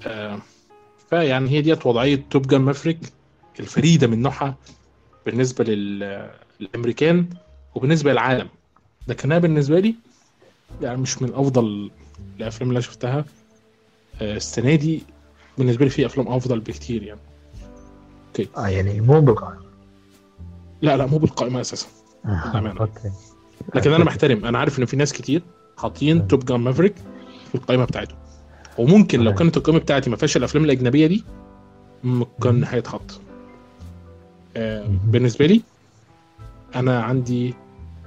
آه فيعني هي ديت وضعية توب جان مافريك. الفريدة من نوعها بالنسبة لل- للأمريكان وبالنسبة للعالم. لكنها بالنسبة لي يعني مش من أفضل الأفلام اللي أنا شفتها. آه السنة دي بالنسبة لي في أفلام أفضل بكتير يعني آه يعني مو بالقائمة لا لا مو بالقائمة أساسا بأمانة. okay لكن أنا محترم أنا عارف ان في ناس كتير حاطين. Top Gun Maverick في القائمة بتاعتهم وممكن لو تمام. كانت القائمة بتاعتي ما فيهاش الأفلام الأجنبية دي مم. هيتحط آه. بالنسبة لي أنا عندي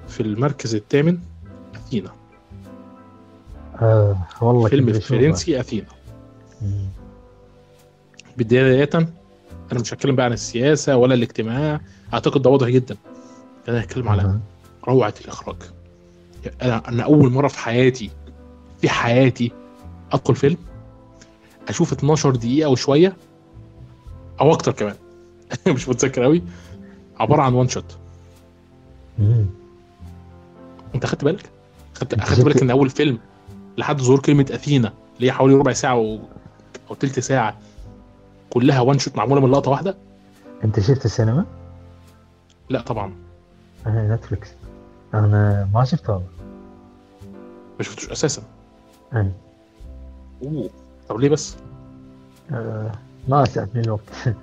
في المركز الثامن أثينا آه والله فيلم. فرنسي أثينا مم. بداية أنا مش هتكلم بقى عن السياسة ولا الاجتماع. أعتقد ده واضح جدا. أنا هتكلم على. روعة الإخراج. أنا أنا أول مرة في حياتي في حياتي أدخل فيلم أشوف 12 دقيقة وشوية أو أكتر كمان. (laughs) مش متذكر قوي عبارة عن وان شوت. أنت خدت بالك؟ خدت أنت اخدت بالك إن أول فيلم لحد ظهور كلمة أثينا اللي هي حوالي ربع ساعة و... أو تلت ساعة كلها وان شوت معمولة من لقطة واحدة؟ أنت شفت السينما؟ لا طبعا. أنا نتفلكس أنا ما شفته والله. ما شفتوش أساسا. أي. أوه. طب ليه بس؟ آه ما اسعفني الوقت. (laughs)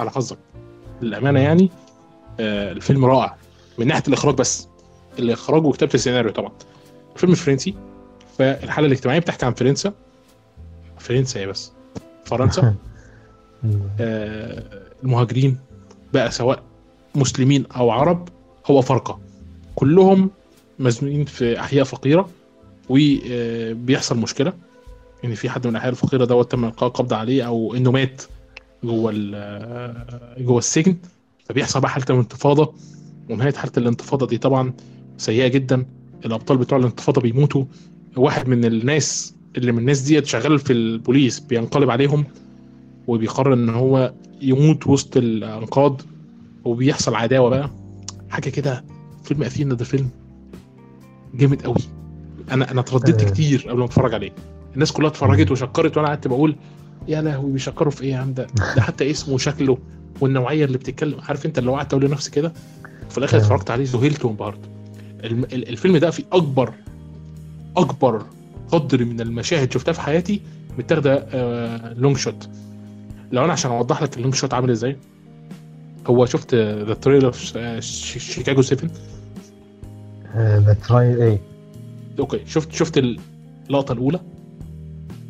على حظك. للأمانة يعني آه الفيلم رائع. من ناحية الإخراج بس. الإخراج وكتابة السيناريو طبعا. الفيلم فرنسي فالحالة الاجتماعية بتحكي عن فرنسا. فرنسا هي بس. فرنسا. (laughs) آه المهاجرين بقى سواء مسلمين أو عرب هو فرقة. كلهم مزنوقين في أحياء فقيرة وبيحصل مشكلة. ان في حد من الاحياء الفقيرة دوت تم إلقاء قبض عليه أو إنه مات جوه ال- آه، جوه السجن. فبيحصل بقى حالة الانتفاضة. ونهاية حالة الانتفاضة دي طبعا سيئة جدا. الأبطال بتوع الانتفاضة بيموتوا. واحد من الناس اللي من الناس ديت شغال في البوليس بينقلب عليهم وبيقرر إن هو يموت وسط الأنقاض وبيحصل عداوة بقى. حاجة كده فيلم اثينا ده فيلم جامد قوي أنا أنا اترددت آه. كتير قبل ما أتفرج عليه. الناس كلها اتفرجت وشكرت وأنا قعدت بقول يا لهوي بيشكروا في إيه يا عم ده؟ (laughs) ده حتى اسمه وشكله والنوعية اللي بتتكلم. عارف أنت اللي قعدت أقول لنفسي كده؟ في الآخر آه. اتفرجت عليه ذهلت وانبهرت. الفيلم ده فيه أكبر أكبر قدر من المشاهد شفتها في حياتي متاخدة آه long shot لو أنا عشان أوضح لك ال long shot عامل إزاي هو شفت The Trial of Chicago 7 آه بتراي إيه؟ okay شفت شفت اللقطة الأولى؟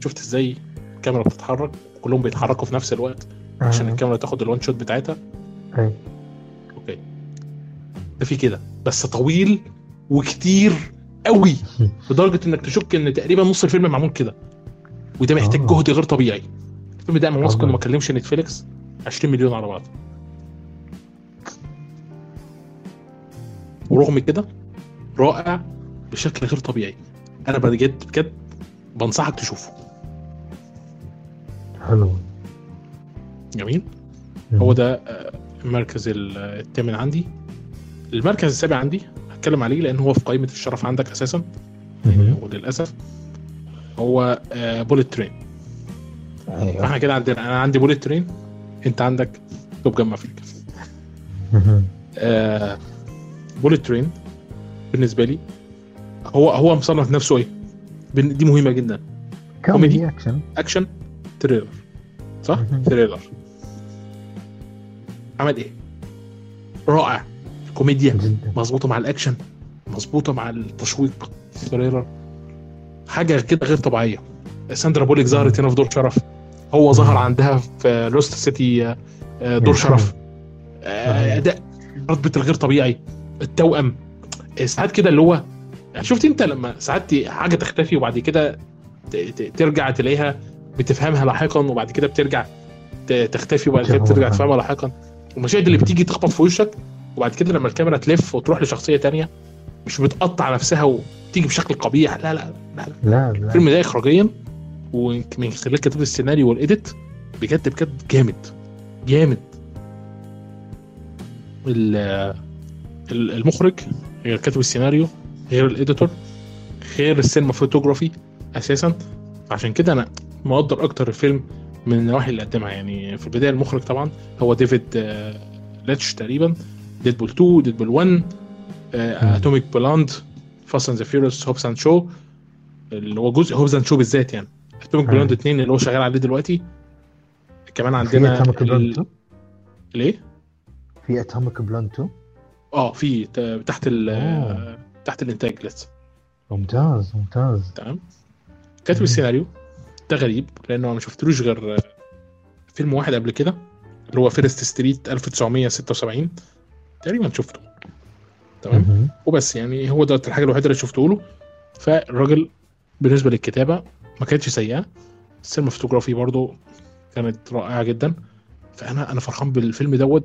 شفت إزاي الكاميرا بتتحرك؟ كلهم بيتحركوا في نفس الوقت عشان آه. الكاميرا تاخد ال one shot بتاعتها؟ إيه. okay. ده في كده. بس طويل وكتير. قوي لدرجة إنك تشك إن تقريبا نص الفيلم معمول كده وده محتاج آه. جهد غير طبيعي. الفيلم ده أنا واثق انه. ما كلفش نتفليكس 20 مليون على بعض. ورغم كده رائع بشكل غير طبيعي. أنا بجد بجد بنصحك تشوفه. حلو. جميل. هو ده آه، المركز ال- الثامن عندي. المركز السابع عندي هتكلم عليه لأن هو في قائمة الشرف عندك أساسا. وللأسف هو بوليت ترين أيوه. فاحنا كده عندنا أنا عندي بوليت ترين أنت عندك Top Gun Maverick. Bullet Train بالنسبة لي هو هو مصنف نفسه إيه؟ دي مهمة جدا. كوميدي أكشن. أكشن thriller صح. thriller عمل إيه؟ رائع. كوميديا مظبوطة مع الأكشن مظبوطة مع التشويق thriller حاجة كده غير طبيعية. ساندرا بولوك ظهرت هنا في دور شرف. هو ظهر عندها في لوست سيتي آه، دور شرف. آه، اداء رتبة الغير طبيعي. التوأم. آه، ساعات كده اللي هو شفت انت لما ساعات حاجة تختفي وبعد كده ترجع تلاقيها بتفهمها لاحقا وبعد كده بترجع تختفي وبعد كده ترجع تفهمها لاحقا. المشاهد اللي بتيجي تخبط في وشك وبعد كده لما الكاميرا تلف وتروح لشخصية تانية مش بتقطع نفسها وتيجي بشكل قبيح. لا لا لا, لا. لا لا. الفيلم ده اخراجيا ومن خلال كتابة السيناريو وال edit بجد بجد جامد. جامد. ال- ال- المخرج غير كاتب السيناريو غير ال editor غير ال cinematography أساسا. عشان كده أنا مقدر أكتر الفيلم من النواحي اللي قدمها. يعني في البداية المخرج طبعا هو ديفيد آه، ليتش تقريبا. Deadpool 2 Deadpool 1 Atomic Blonde Fast and the Furious Hobbs and Shaw اللي هو جزء Hobbs and Shaw بالذات يعني. Atomic. Blonde 2 اللي هو شغال عليه دلوقتي. كمان في عندنا Atomic Blonde ال- 2 ليه؟ في Atomic Blonde 2 آه في تحت ال أوه. تحت الإنتاج لسه ممتاز ممتاز. تمام. كاتب. السيناريو. ده غريب لأنه أنا ما شفتلوش غير فيلم واحد قبل كده اللي هو Fear Street 1976 تقريبا شفته. تمام. وبس يعني هو ده الحاجة الوحيدة اللي شفته له. فالراجل بالنسبة للكتابة ما كانتش سيئة. ال cinematography برضو كانت رائعة جدا. فأنا أنا فرحان بالفيلم دوت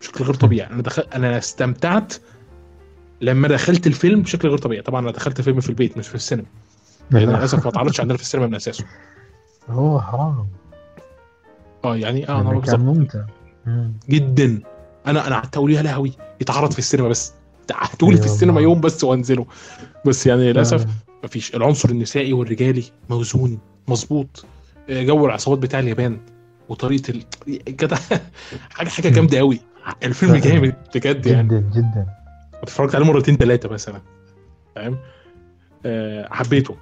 بشكل غير طبيعي. أنا دخل أنا استمتعت لما دخلت الفيلم بشكل غير طبيعي. طبعا أنا دخلت الفيلم في البيت مش في السينما. لأن (laughs) للأسف ما اتعرضش عندنا في السينما من أساسه. هو حرام. آه يعني آه أنا يعني كان ممتع. مم. جدا. أنا أنا قعدت أقول يا لهوي يتعرض في السينما بس. قعدت لي في السينما. يوم بس وانزله. بس يعني للأسف آه. مفيش. العنصر النسائي والرجالي موزون مظبوط. آه، جو العصابات بتاع اليابان وطريقة ال... كده (laughs) حاجة حاجة جامدة قوي. الفيلم. جامد بجد يعني. جدا جدا. اتفرجت عليه مرتين ثلاثة مثلا. فاهم آه حبيته.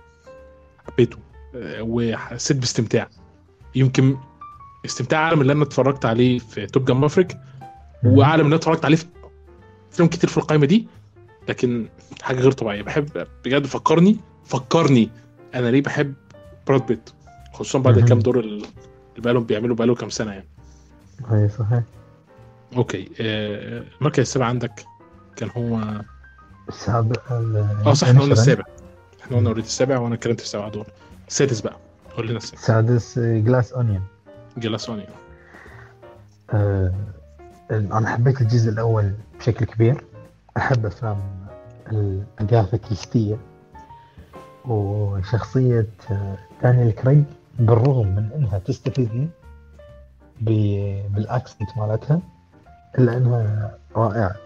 حبيته. آه وحسيت باستمتاع. يمكن استمتاع أعلى من اللي أنا اتفرجت عليه في Top Gun Maverick. واعلى من اللي اتفرجت عليه في فيلم كتير في القائمه دي لكن حاجة غير طبيعية. بحب بجد فكرني فكرني أنا ليه بحب براد بيت خصوصا بعد. كام دور اللي بقالهم بيعملوا بقاله كام سنة يعني. اي صحيح. okay آه، المركز السابع عندك كان هو السابع آه صح إحنا قلنا السابع. إحنا قلنا already السابع وأنا اتكلمت في السابع دول. السادس بقى قول لنا السادس السادس Glass Onion Glass Onion آه أنا حبيت الجزء الأول بشكل كبير. أحب أفلام الاغاثا كريستيه وشخصية آه، دانيال كريج بالرغم من إنها تستفزني بال accent مالتها إلا إنها رائعة.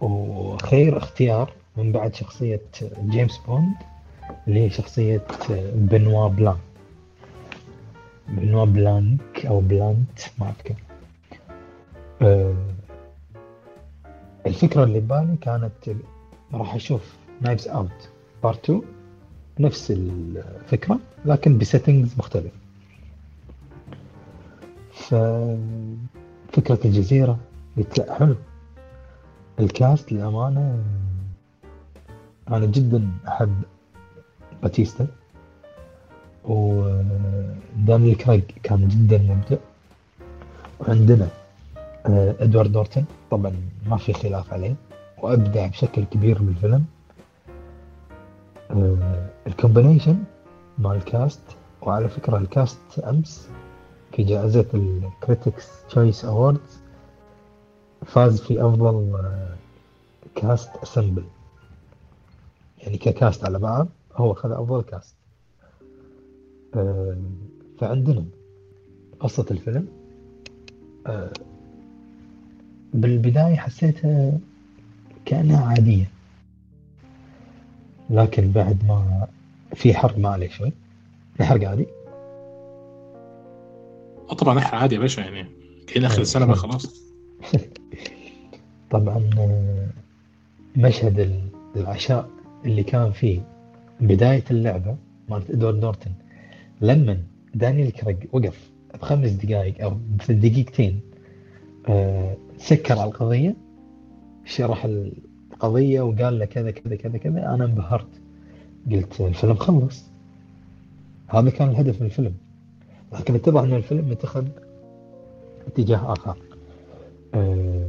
وخير اختيار من بعد شخصية جيمس بوند اللي هي شخصية بنوا بلانك. بنوا بلانك أو بلانت ما أذكر. الفكرة اللي ببالي كانت راح أشوف Knives Out part 2 نفس الفكرة لكن ب settings مختلف. ففكرة الجزيرة قلت لا حلو. ال cast للأمانة أنا جدا أحب باتيستا ودانيال كريج كان جدا مبدع. وعندنا إدوارد نورتن. طبعا ما في خلاف عليه وأبدع بشكل كبير بالفيلم. آه، ال combination مع ال cast وعلى فكرة ال cast أمس في جائزة ال Critics Choice Awards فاز في أفضل آه، cast ensemble يعني ك cast على بعض هو أخذ أفضل cast آه، فعندنا قصة الفيلم آه، بالبداية حسيتها كأنها عادية. لكن بعد ما في حرق ما عليه شوي الحرق عادي. طبعا إحنا عادي يا باشا يعني كاين آخر السنة بقى خلاص. (laughs) طبعا آه، مشهد ال- العشاء اللي كان فيه بداية اللعبة مالت إدوارد نورتن لما دانيال كريج وقف بخمس دقائق أو في دقيقتين سكر على القضية. شرح القضية وقال له كذا كذا كذا كذا. أنا انبهرت. قلت الفيلم خلص. هذا كان الهدف من الفيلم. لكن اتضح أن الفيلم اتخذ اتجاه آخر. آه،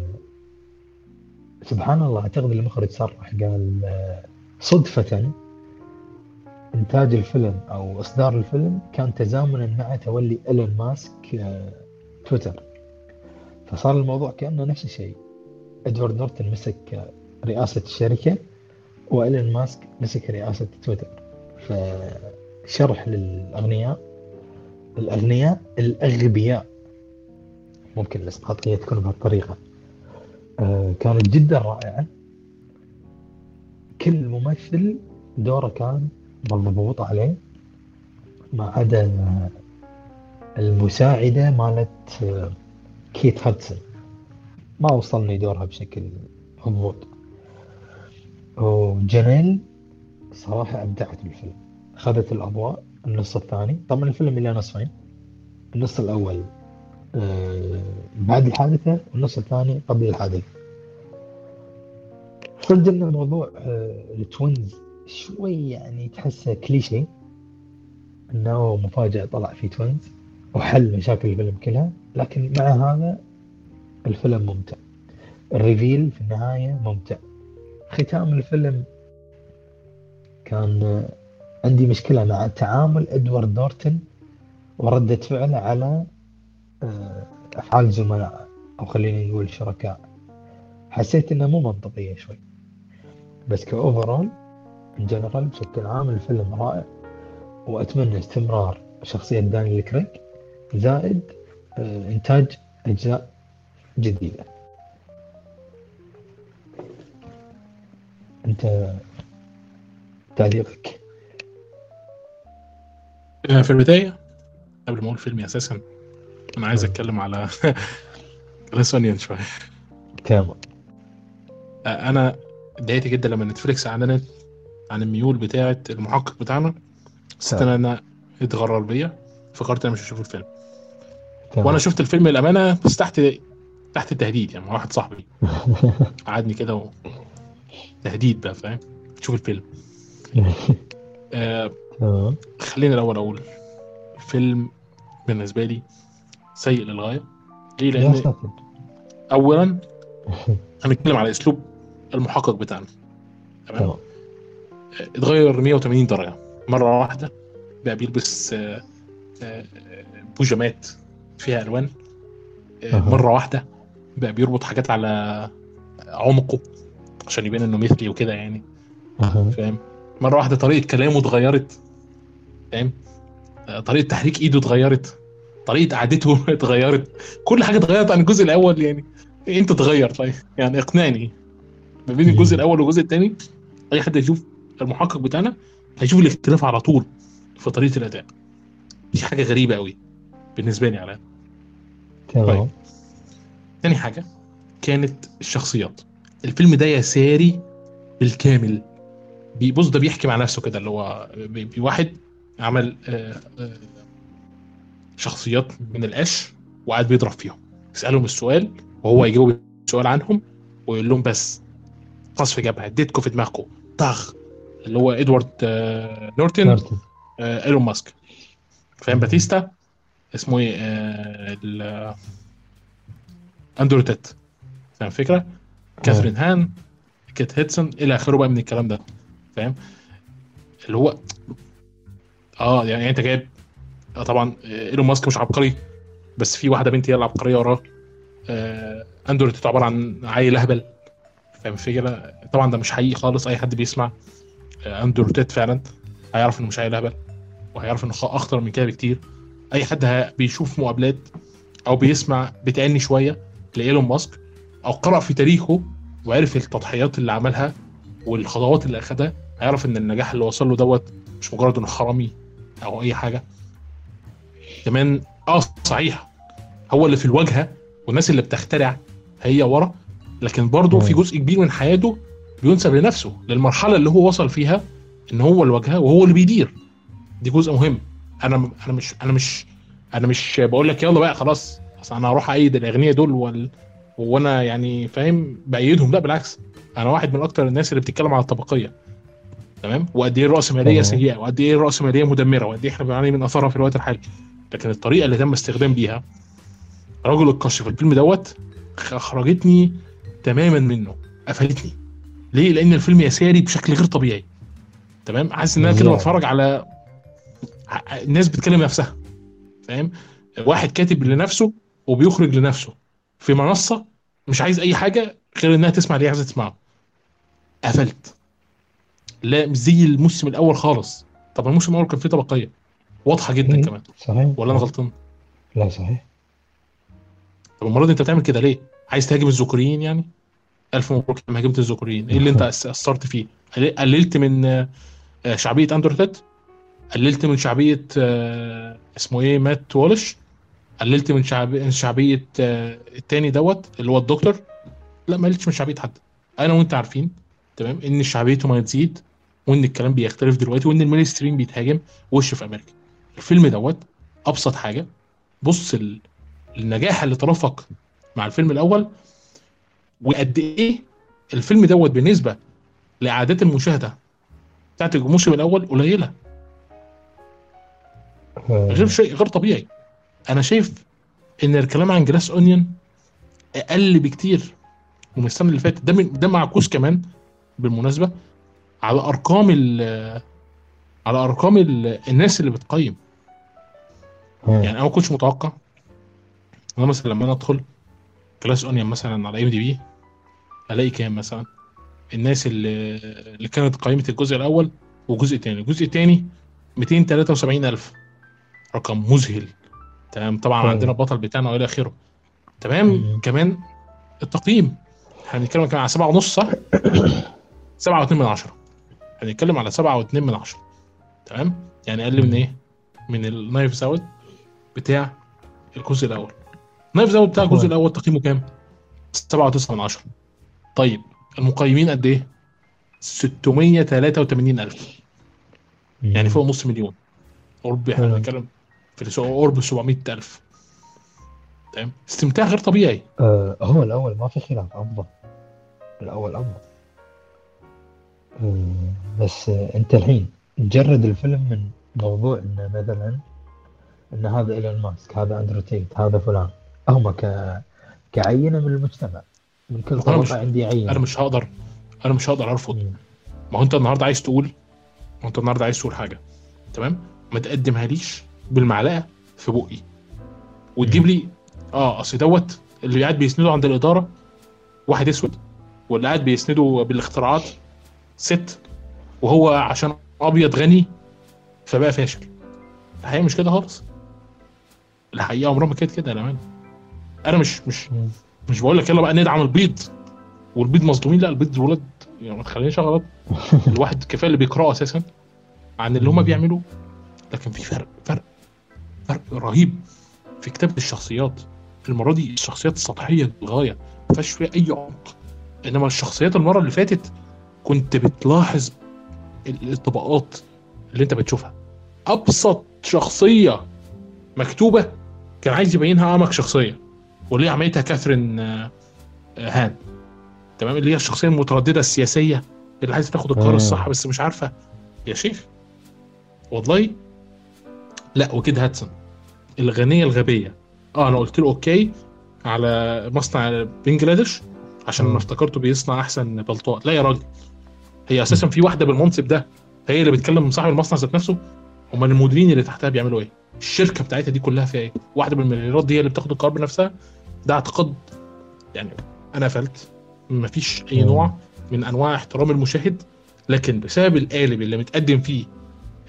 سبحان الله أعتقد المخرج صرح قال آه، صدفة إنتاج الفيلم أو إصدار الفيلم كان تزامنا مع تولي إيلون ماسك آه، تويتر. فصار الموضوع كأنه نفس الشيء. إدوارد نورتن مسك رئاسة الشركة وإيلون ماسك مسك رئاسة تويتر. فشرح للأغنياء الأغنياء الأغبياء. ممكن الإسقاطية تكون بهالطريقة. آه، كانت جدا رائعة كل ممثل دوره كان مضبوط عليه. ما عدا المساعدة مالت آه، كيت هادسون. ما وصلني دورها بشكل مضبوط. وجنيل صراحة أبدعت بالفيلم. أخذت الأضواء النص الثاني. طبعا الفيلم إلى نصفين. النص الأول آه، بعد الحادثة والنص الثاني قبل الحادثة. صدق إن موضوع آه، ال twins شوي يعني تحسه كليشيه. إنه مفاجأة طلع في twins. وحل مشاكل الفيلم كلها لكن مع هذا الفيلم ممتع. ال reveal في النهاية ممتع. ختام الفيلم كان عندي مشكلة مع تعامل إدوارد نورتن وردة فعله على آه، أفعال زملاء أو خلينا نقول شركاء حسيت إنها مو منطقية شوي. بس ك overall general بشكل عام الفيلم رائع وأتمنى استمرار شخصية دانيال كريج زائد آه، إنتاج أجزاء جديدة. أنت تعليقك؟ آه، في البداية قبل ما أقول فيلمي أساسا أنا عايز مم. أتكلم على (laughs) Glass Onion شوية. تمام. آه، أنا اتضايقت جدا لما نتفليكس أعلنت عن الميول بتاعه المحقق بتاعنا حسيت إن. أنا اتغرر بيا فكرت أنا مش هشوف الفيلم. تمام. وأنا شفت الفيلم الامانه بس تحت تحت التهديد يعني مع واحد صاحبي. (laughs) قعدني كده و... تهديد بقى فاهم؟ شوف الفيلم. (laughs) آه خليني الأول أقول الفيلم بالنسبة لي سيء للغاية. ليه؟ لأن اولا (laughs) هنتكلم على أسلوب المحقق بتاعنا. تمام؟ تمام. اتغير 180 درجة. مرة واحدة بقى بيلبس آه، آه، بوجامات. فيها ألوان. آه،. مرة واحدة بقى بيربط حاجات على عنقه عشان يبان إنه مثلي وكده يعني. فاهم؟ مرة واحدة طريقة كلامه اتغيرت. فاهم؟ آه، طريقة تحريك إيده اتغيرت. طريقة قعدته (laughs) اتغيرت. كل حاجة اتغيرت عن الجزء الأول يعني. أنت اتغير طيب. يعني اقنعني. ما بين الجزء. الأول والجزء الثاني أي حد يشوف المحقق بتاعنا هيشوف الاختلاف على طول في طريقة الأداء. دي حاجة غريبة قوي بالنسبة لي على تمام. تاني حاجة كانت الشخصيات. الفيلم ده يساري بالكامل بيبص ده بيحكي مع نفسه كده اللي هو واحد عمل آه، آه، شخصيات من القش وقاعد بيضرب فيهم. يسألهم السؤال وهو يجاوب السؤال عنهم ويقول لهم بس قصف جبهة اديتكم في دماغكم طخ اللي هو إدوارد آه، نورتن إيلون ماسك. فاهم. باتيستا اسمه إيه؟ آه، ال- اندرو تيت فاهم الفكرة؟ كاثرين هان كيت هيدسون إلى آخره بقى من الكلام ده. فاهم؟ اللي هو آه يعني أنت جايب آه طبعا آه، إيلون ماسك مش عبقري بس في واحدة بنت هي اللي عبقريه وراه. آه اندرو تيت عبارة عن عيل أهبل. فاهم الفكرة؟ طبعا ده مش حقيقي خالص أي حد بيسمع آه اندرو تيت فعلا هيعرف إنه مش عيل أهبل وهيعرف إنه أخطر من كده بكتير. أي حد بيشوف مقابلات أو بيسمع بتأني شوية لايلون ماسك أو قرأ في تاريخه وعرف التضحيات اللي عملها والخطوات اللي أخدها هيعرف إن النجاح اللي وصل له دوت مش مجرد إنه حرامي أو أي حاجة. كمان آه صحيح هو اللي في الواجهة والناس اللي بتخترع هي ورا لكن برضه في. جزء كبير من حياته بينسب لنفسه للمرحلة اللي هو وصل فيها إن هو الواجهة وهو اللي بيدير. دي جزء مهم. أنا أنا مش أنا مش أنا مش بقول لك يلا بقى خلاص اصل أنا هروح ايد الاغنياء دول وال... وأنا يعني فاهم بأيدهم لا بالعكس أنا واحد من أكتر الناس اللي بتتكلم على الطبقية تمام؟ وقد إيه الراسماليه. سيئة وقد إيه الراسماليه مدمرة وقد إيه إحنا بنعاني من أثرها في الوقت الحالي. لكن الطريقة اللي تم استخدام بيها رجل القش في الفيلم دوت اخرجتني تماما منه قفلتني. ليه؟ لأن الفيلم يساري بشكل غير طبيعي تمام؟ حاسس إن أنا كده. بتفرج على ع- ناس بتكلم نفسها فاهم؟ واحد كاتب لنفسه وبيخرج لنفسه في منصة مش عايز أي حاجة غير إنها تسمع اللي هي عايزة تسمعه. قفلت. لا مش زي الموسم الأول خالص. طب الموسم الأول كان فيه طبقية. واضحة جدا كمان. صحيح. ولا أنا غلطان؟ لا صحيح. طب المرة دي أنت بتعمل كده ليه؟ عايز تهاجم الذكوريين يعني؟ ألف مبروك لما هاجمت الذكوريين. إيه اللي أنت أثرت فيه؟ قل- قللت من آه، شعبية اندرو تيت قللت من شعبية آه، اسمه إيه Matt Walsh. قللت من شعب... شعبية آه، التاني دوت اللي هو الدكتور. لا ما قلتش من شعبية حد. أنا وأنت عارفين تمام إن شعبيته ما تزيد وإن الكلام بيختلف دلوقتي وإن ال mainstream بيتهاجم وش في أمريكا. الفيلم دوت أبسط حاجة. بص ال... النجاح اللي ترافق مع الفيلم الأول وقد إيه الفيلم دوت بالنسبة لاعداد المشاهدة بتاعت الموسم الأول قليلة. غير شيء غير طبيعي. أنا شايف إن الكلام عن جلاس أونيون أقل بكتير من السنة اللي فاتت. ده ده معكوس كمان بالمناسبة. على أرقام ال على أرقام ال الناس اللي بتقيم. يعني أنا ما كنتش متوقع أنا مثلا لما أنا أدخل Glass Onion مثلا على IMDb ألاقي كام مثلا؟ الناس اللي اللي كانت قيمت الجزء الأول والجزء الثاني الجزء الثاني 273 ألف. رقم مذهل. تمام؟ طبعا فعلا. عندنا البطل بتاعنا وإلى آخره. تمام؟ مم. كمان التقييم. هنتكلم كمان على 7 ونص صح؟ (coughs) 7 و2 من 10 هنتكلم على 7 و2 من 10 تمام؟ يعني أقل من. إيه؟ من ال Knives Out بتاع الجزء الأول. نايف زاوت بتاع الجزء هو. الأول تقييمه كام؟ 7 و9 من 10 طيب المقيمين قد إيه؟ 683 ألف. يعني فوق نص مليون. قرب إحنا. بنتكلم في قرب 700 ألف. تمام؟ استمتاع غير طبيعي. آه هو الأول ما في خلاف أفضل. الأول أفضل. آه بس آه أنت الحين تجرد الفيلم من موضوع إنه مثلا إن هذا إيلون ماسك هذا أندرو تيت هذا فلان. هم ك كعينة من المجتمع من كل طبقة عندي عينة. أنا مش هقدر أنا مش هقدر أرفض. مم. ما هو أنت النهارده عايز تقول ما هو أنت النهارده عايز تقول حاجة. تمام؟ ما تقدمها ليش؟ بالمعلقة في بقي. وتجيب لي آه أصل دوت اللي قاعد بيسنده عند الإدارة واحد أسود واللي قاعد بيسنده بالاختراعات ست وهو عشان أبيض غني فبقى فاشل. الحقيقة مش كده خالص؟ الحقيقة عمرها ما كانت كده يا أنا مش مش. مش بقول لك يلا بقى ندعم البيض والبيض مظلومين لا البيض ولاد يعني ما تخلينيش غلط (laughs) الواحد كفاية اللي بيقرأه أساسا عن اللي هم بيعملوه. لكن في فرق فرق. فرق رهيب في كتابة الشخصيات. المرة دي الشخصيات سطحيه للغاية ما فيهاش فيها أي عمق. إنما الشخصيات المرة اللي فاتت كنت بتلاحظ ال- الطبقات اللي أنت بتشوفها. أبسط شخصية مكتوبة كان عايز يبينها أعمق شخصية واللي عملتها كاثرين آه، آه، هان. تمام؟ اللي هي الشخصية المترددة السياسية اللي عايزة تاخد القرار مم. الصح بس مش عارفة. يا شيخ. والله. لا وكيت هيدسون. الغنية الغبية آه أنا قلت له okay على مصنع بنجلاديش عشان. أنا افتكرته بيصنع أحسن بنطلونات لا يا راجل هي أساسا في واحدة بالمنصب ده هي اللي بتكلم من صاحب المصنع ذات نفسه أمال المديرين اللي تحتها بيعملوا إيه؟ الشركة بتاعتها دي كلها فيها إيه؟ واحدة بالمليارات دي هي اللي بتاخد القرار بنفسها ده اعتقاد يعني أنا قفلت مفيش أي. نوع من أنواع احترام المشاهد لكن بسبب القالب اللي متقدم فيه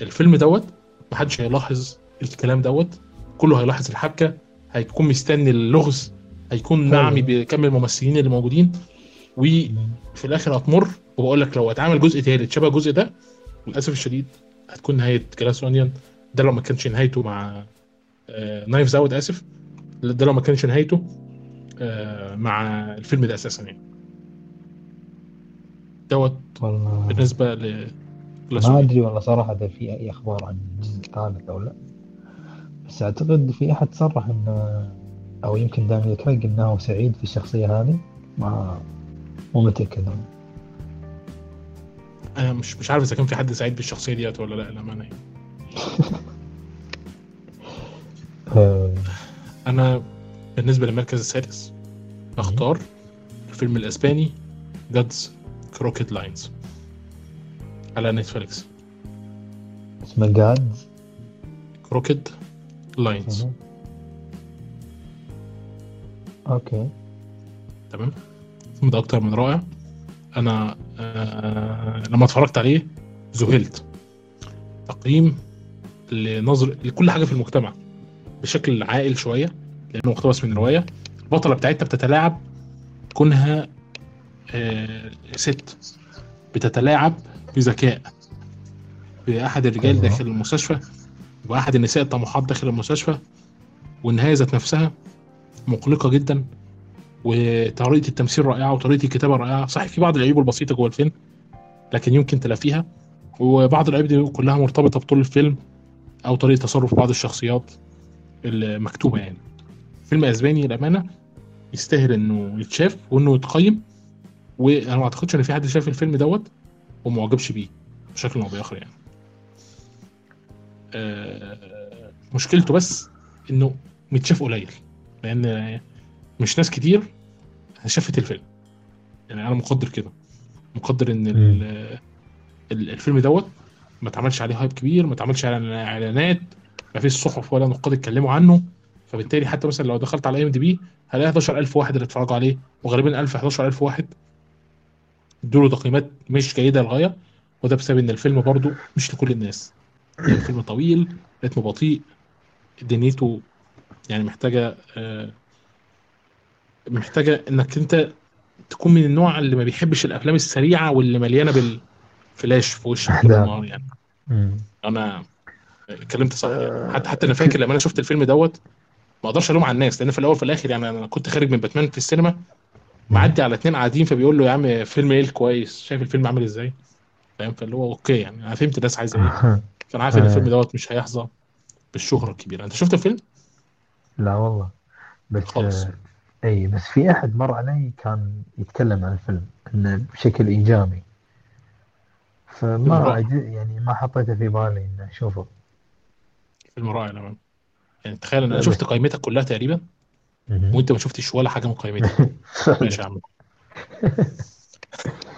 الفيلم دوت محدش هيلاحظ الكلام دوت كله هيلاحظ الحبكة هيكون مستني اللغز هيكون. معمي بكم الممثلين اللي موجودين وفي. الآخر هتمر وبقول لك لو اتعمل جزء تالت شبه الجزء ده للأسف الشديد هتكون نهاية Glass Onion ده لو ما كانش نهايته مع Knives Out آسف ده لو ما كانش نهايته آه، مع الفيلم ده أساسا يعني دوت بالنسبة ل ما. أدري والله صراحة إذا في أي أخبار عن الجزء الثالث أو لا بس أعتقد في أحد صرح انه أو يمكن دانيال كريج إنه سعيد في الشخصية هذه ما مو متأكد أنا. أنا مش مش عارف إذا كان في حد سعيد بالشخصية ديت ولا لا للأمانة. آه، (laughs) أنا بالنسبة للمركز السادس أختار الفيلم الإسباني God's Crooked Lines على نتفليكس اسمه جاد Crooked Lines okay تمام؟ الفيلم ده أكتر من رائع. أنا آه لما اتفرجت عليه ذهلت. تقييم لنظر لكل حاجة في المجتمع بشكل عاقل شوية لأنه مقتبس من رواية. البطلة بتاعتها بتتلاعب كونها آه ست. بتتلاعب بذكاء. بأحد الرجال. داخل المستشفى. وأحد النساء الطموحات داخل المستشفى والنهاية ذات نفسها مقلقة جدا وطريقة التمثيل رائعة وطريقة الكتابة رائعة. صحيح في بعض العيوب البسيطة جوه الفيلم لكن يمكن تلافيها وبعض العيوب دي كلها مرتبطة بطول الفيلم أو طريقة تصرف بعض الشخصيات المكتوبة يعني. فيلم أسباني للأمانة يستاهل إنه يتشاف وإنه يتقيم. وأنا ما أعتقدش إن في حد شاف الفيلم دوت وما عجبش بيه بشكل أو بآخر يعني. مشكلته بس إنه متشاف قليل لأن مش ناس كتير شافت الفيلم. يعني أنا مقدر كده. مقدر إن ال- ال- الفيلم دوت ما اتعملش عليه hype كبير ما اتعملش على إعلانات ما فيش صحف ولا نقاد اتكلموا عنه. فبالتالي حتى مثلا لو دخلت على IMDb هلاقي 11000 واحد اللي اتفرجوا عليه وغالبا 1000 11000 واحد ادوا له تقييمات مش جيدة للغايه وده بسبب إن الفيلم برضو مش لكل الناس. الفيلم طويل رتمه بطيء دنيته يعني محتاجة آه، محتاجة إنك أنت تكون من النوع اللي ما بيحبش الأفلام السريعة واللي مليانة بالفلاش في وشك (laughs) أحداث. النهار يعني مم. أنا اتكلمت صح يعني. حتى حتى أنا فاكر لما أنا شفت الفيلم دوت ما أقدرش ألوم على الناس لأن في الأول وفي الآخر يعني أنا كنت خارج من باتمان في السينما معدي على اتنين قاعدين فبيقول له يا عم فيلم إيه كويس شايف الفيلم عامل إزاي فاهم فاللي هو okay يعني أنا فهمت الناس عايزه إيه (laughs) فانا عارف إن آه. الفيلم دوت مش هيحظى بالشهرة الكبيرة. أنت شفت الفيلم؟ لا والله. بس خالص. آه، إي بس في أحد مر علي كان يتكلم عن الفيلم إنه بشكل إيجابي. فما يعني ما حطيته في بالي إني أشوفه. فيلم رائع تمام يعني تخيل أنا شفت قائمتك كلها تقريبا. وأنت ما شفتش ولا حاجة من قائمتك (laughs) ماشي يا عم. (laughs)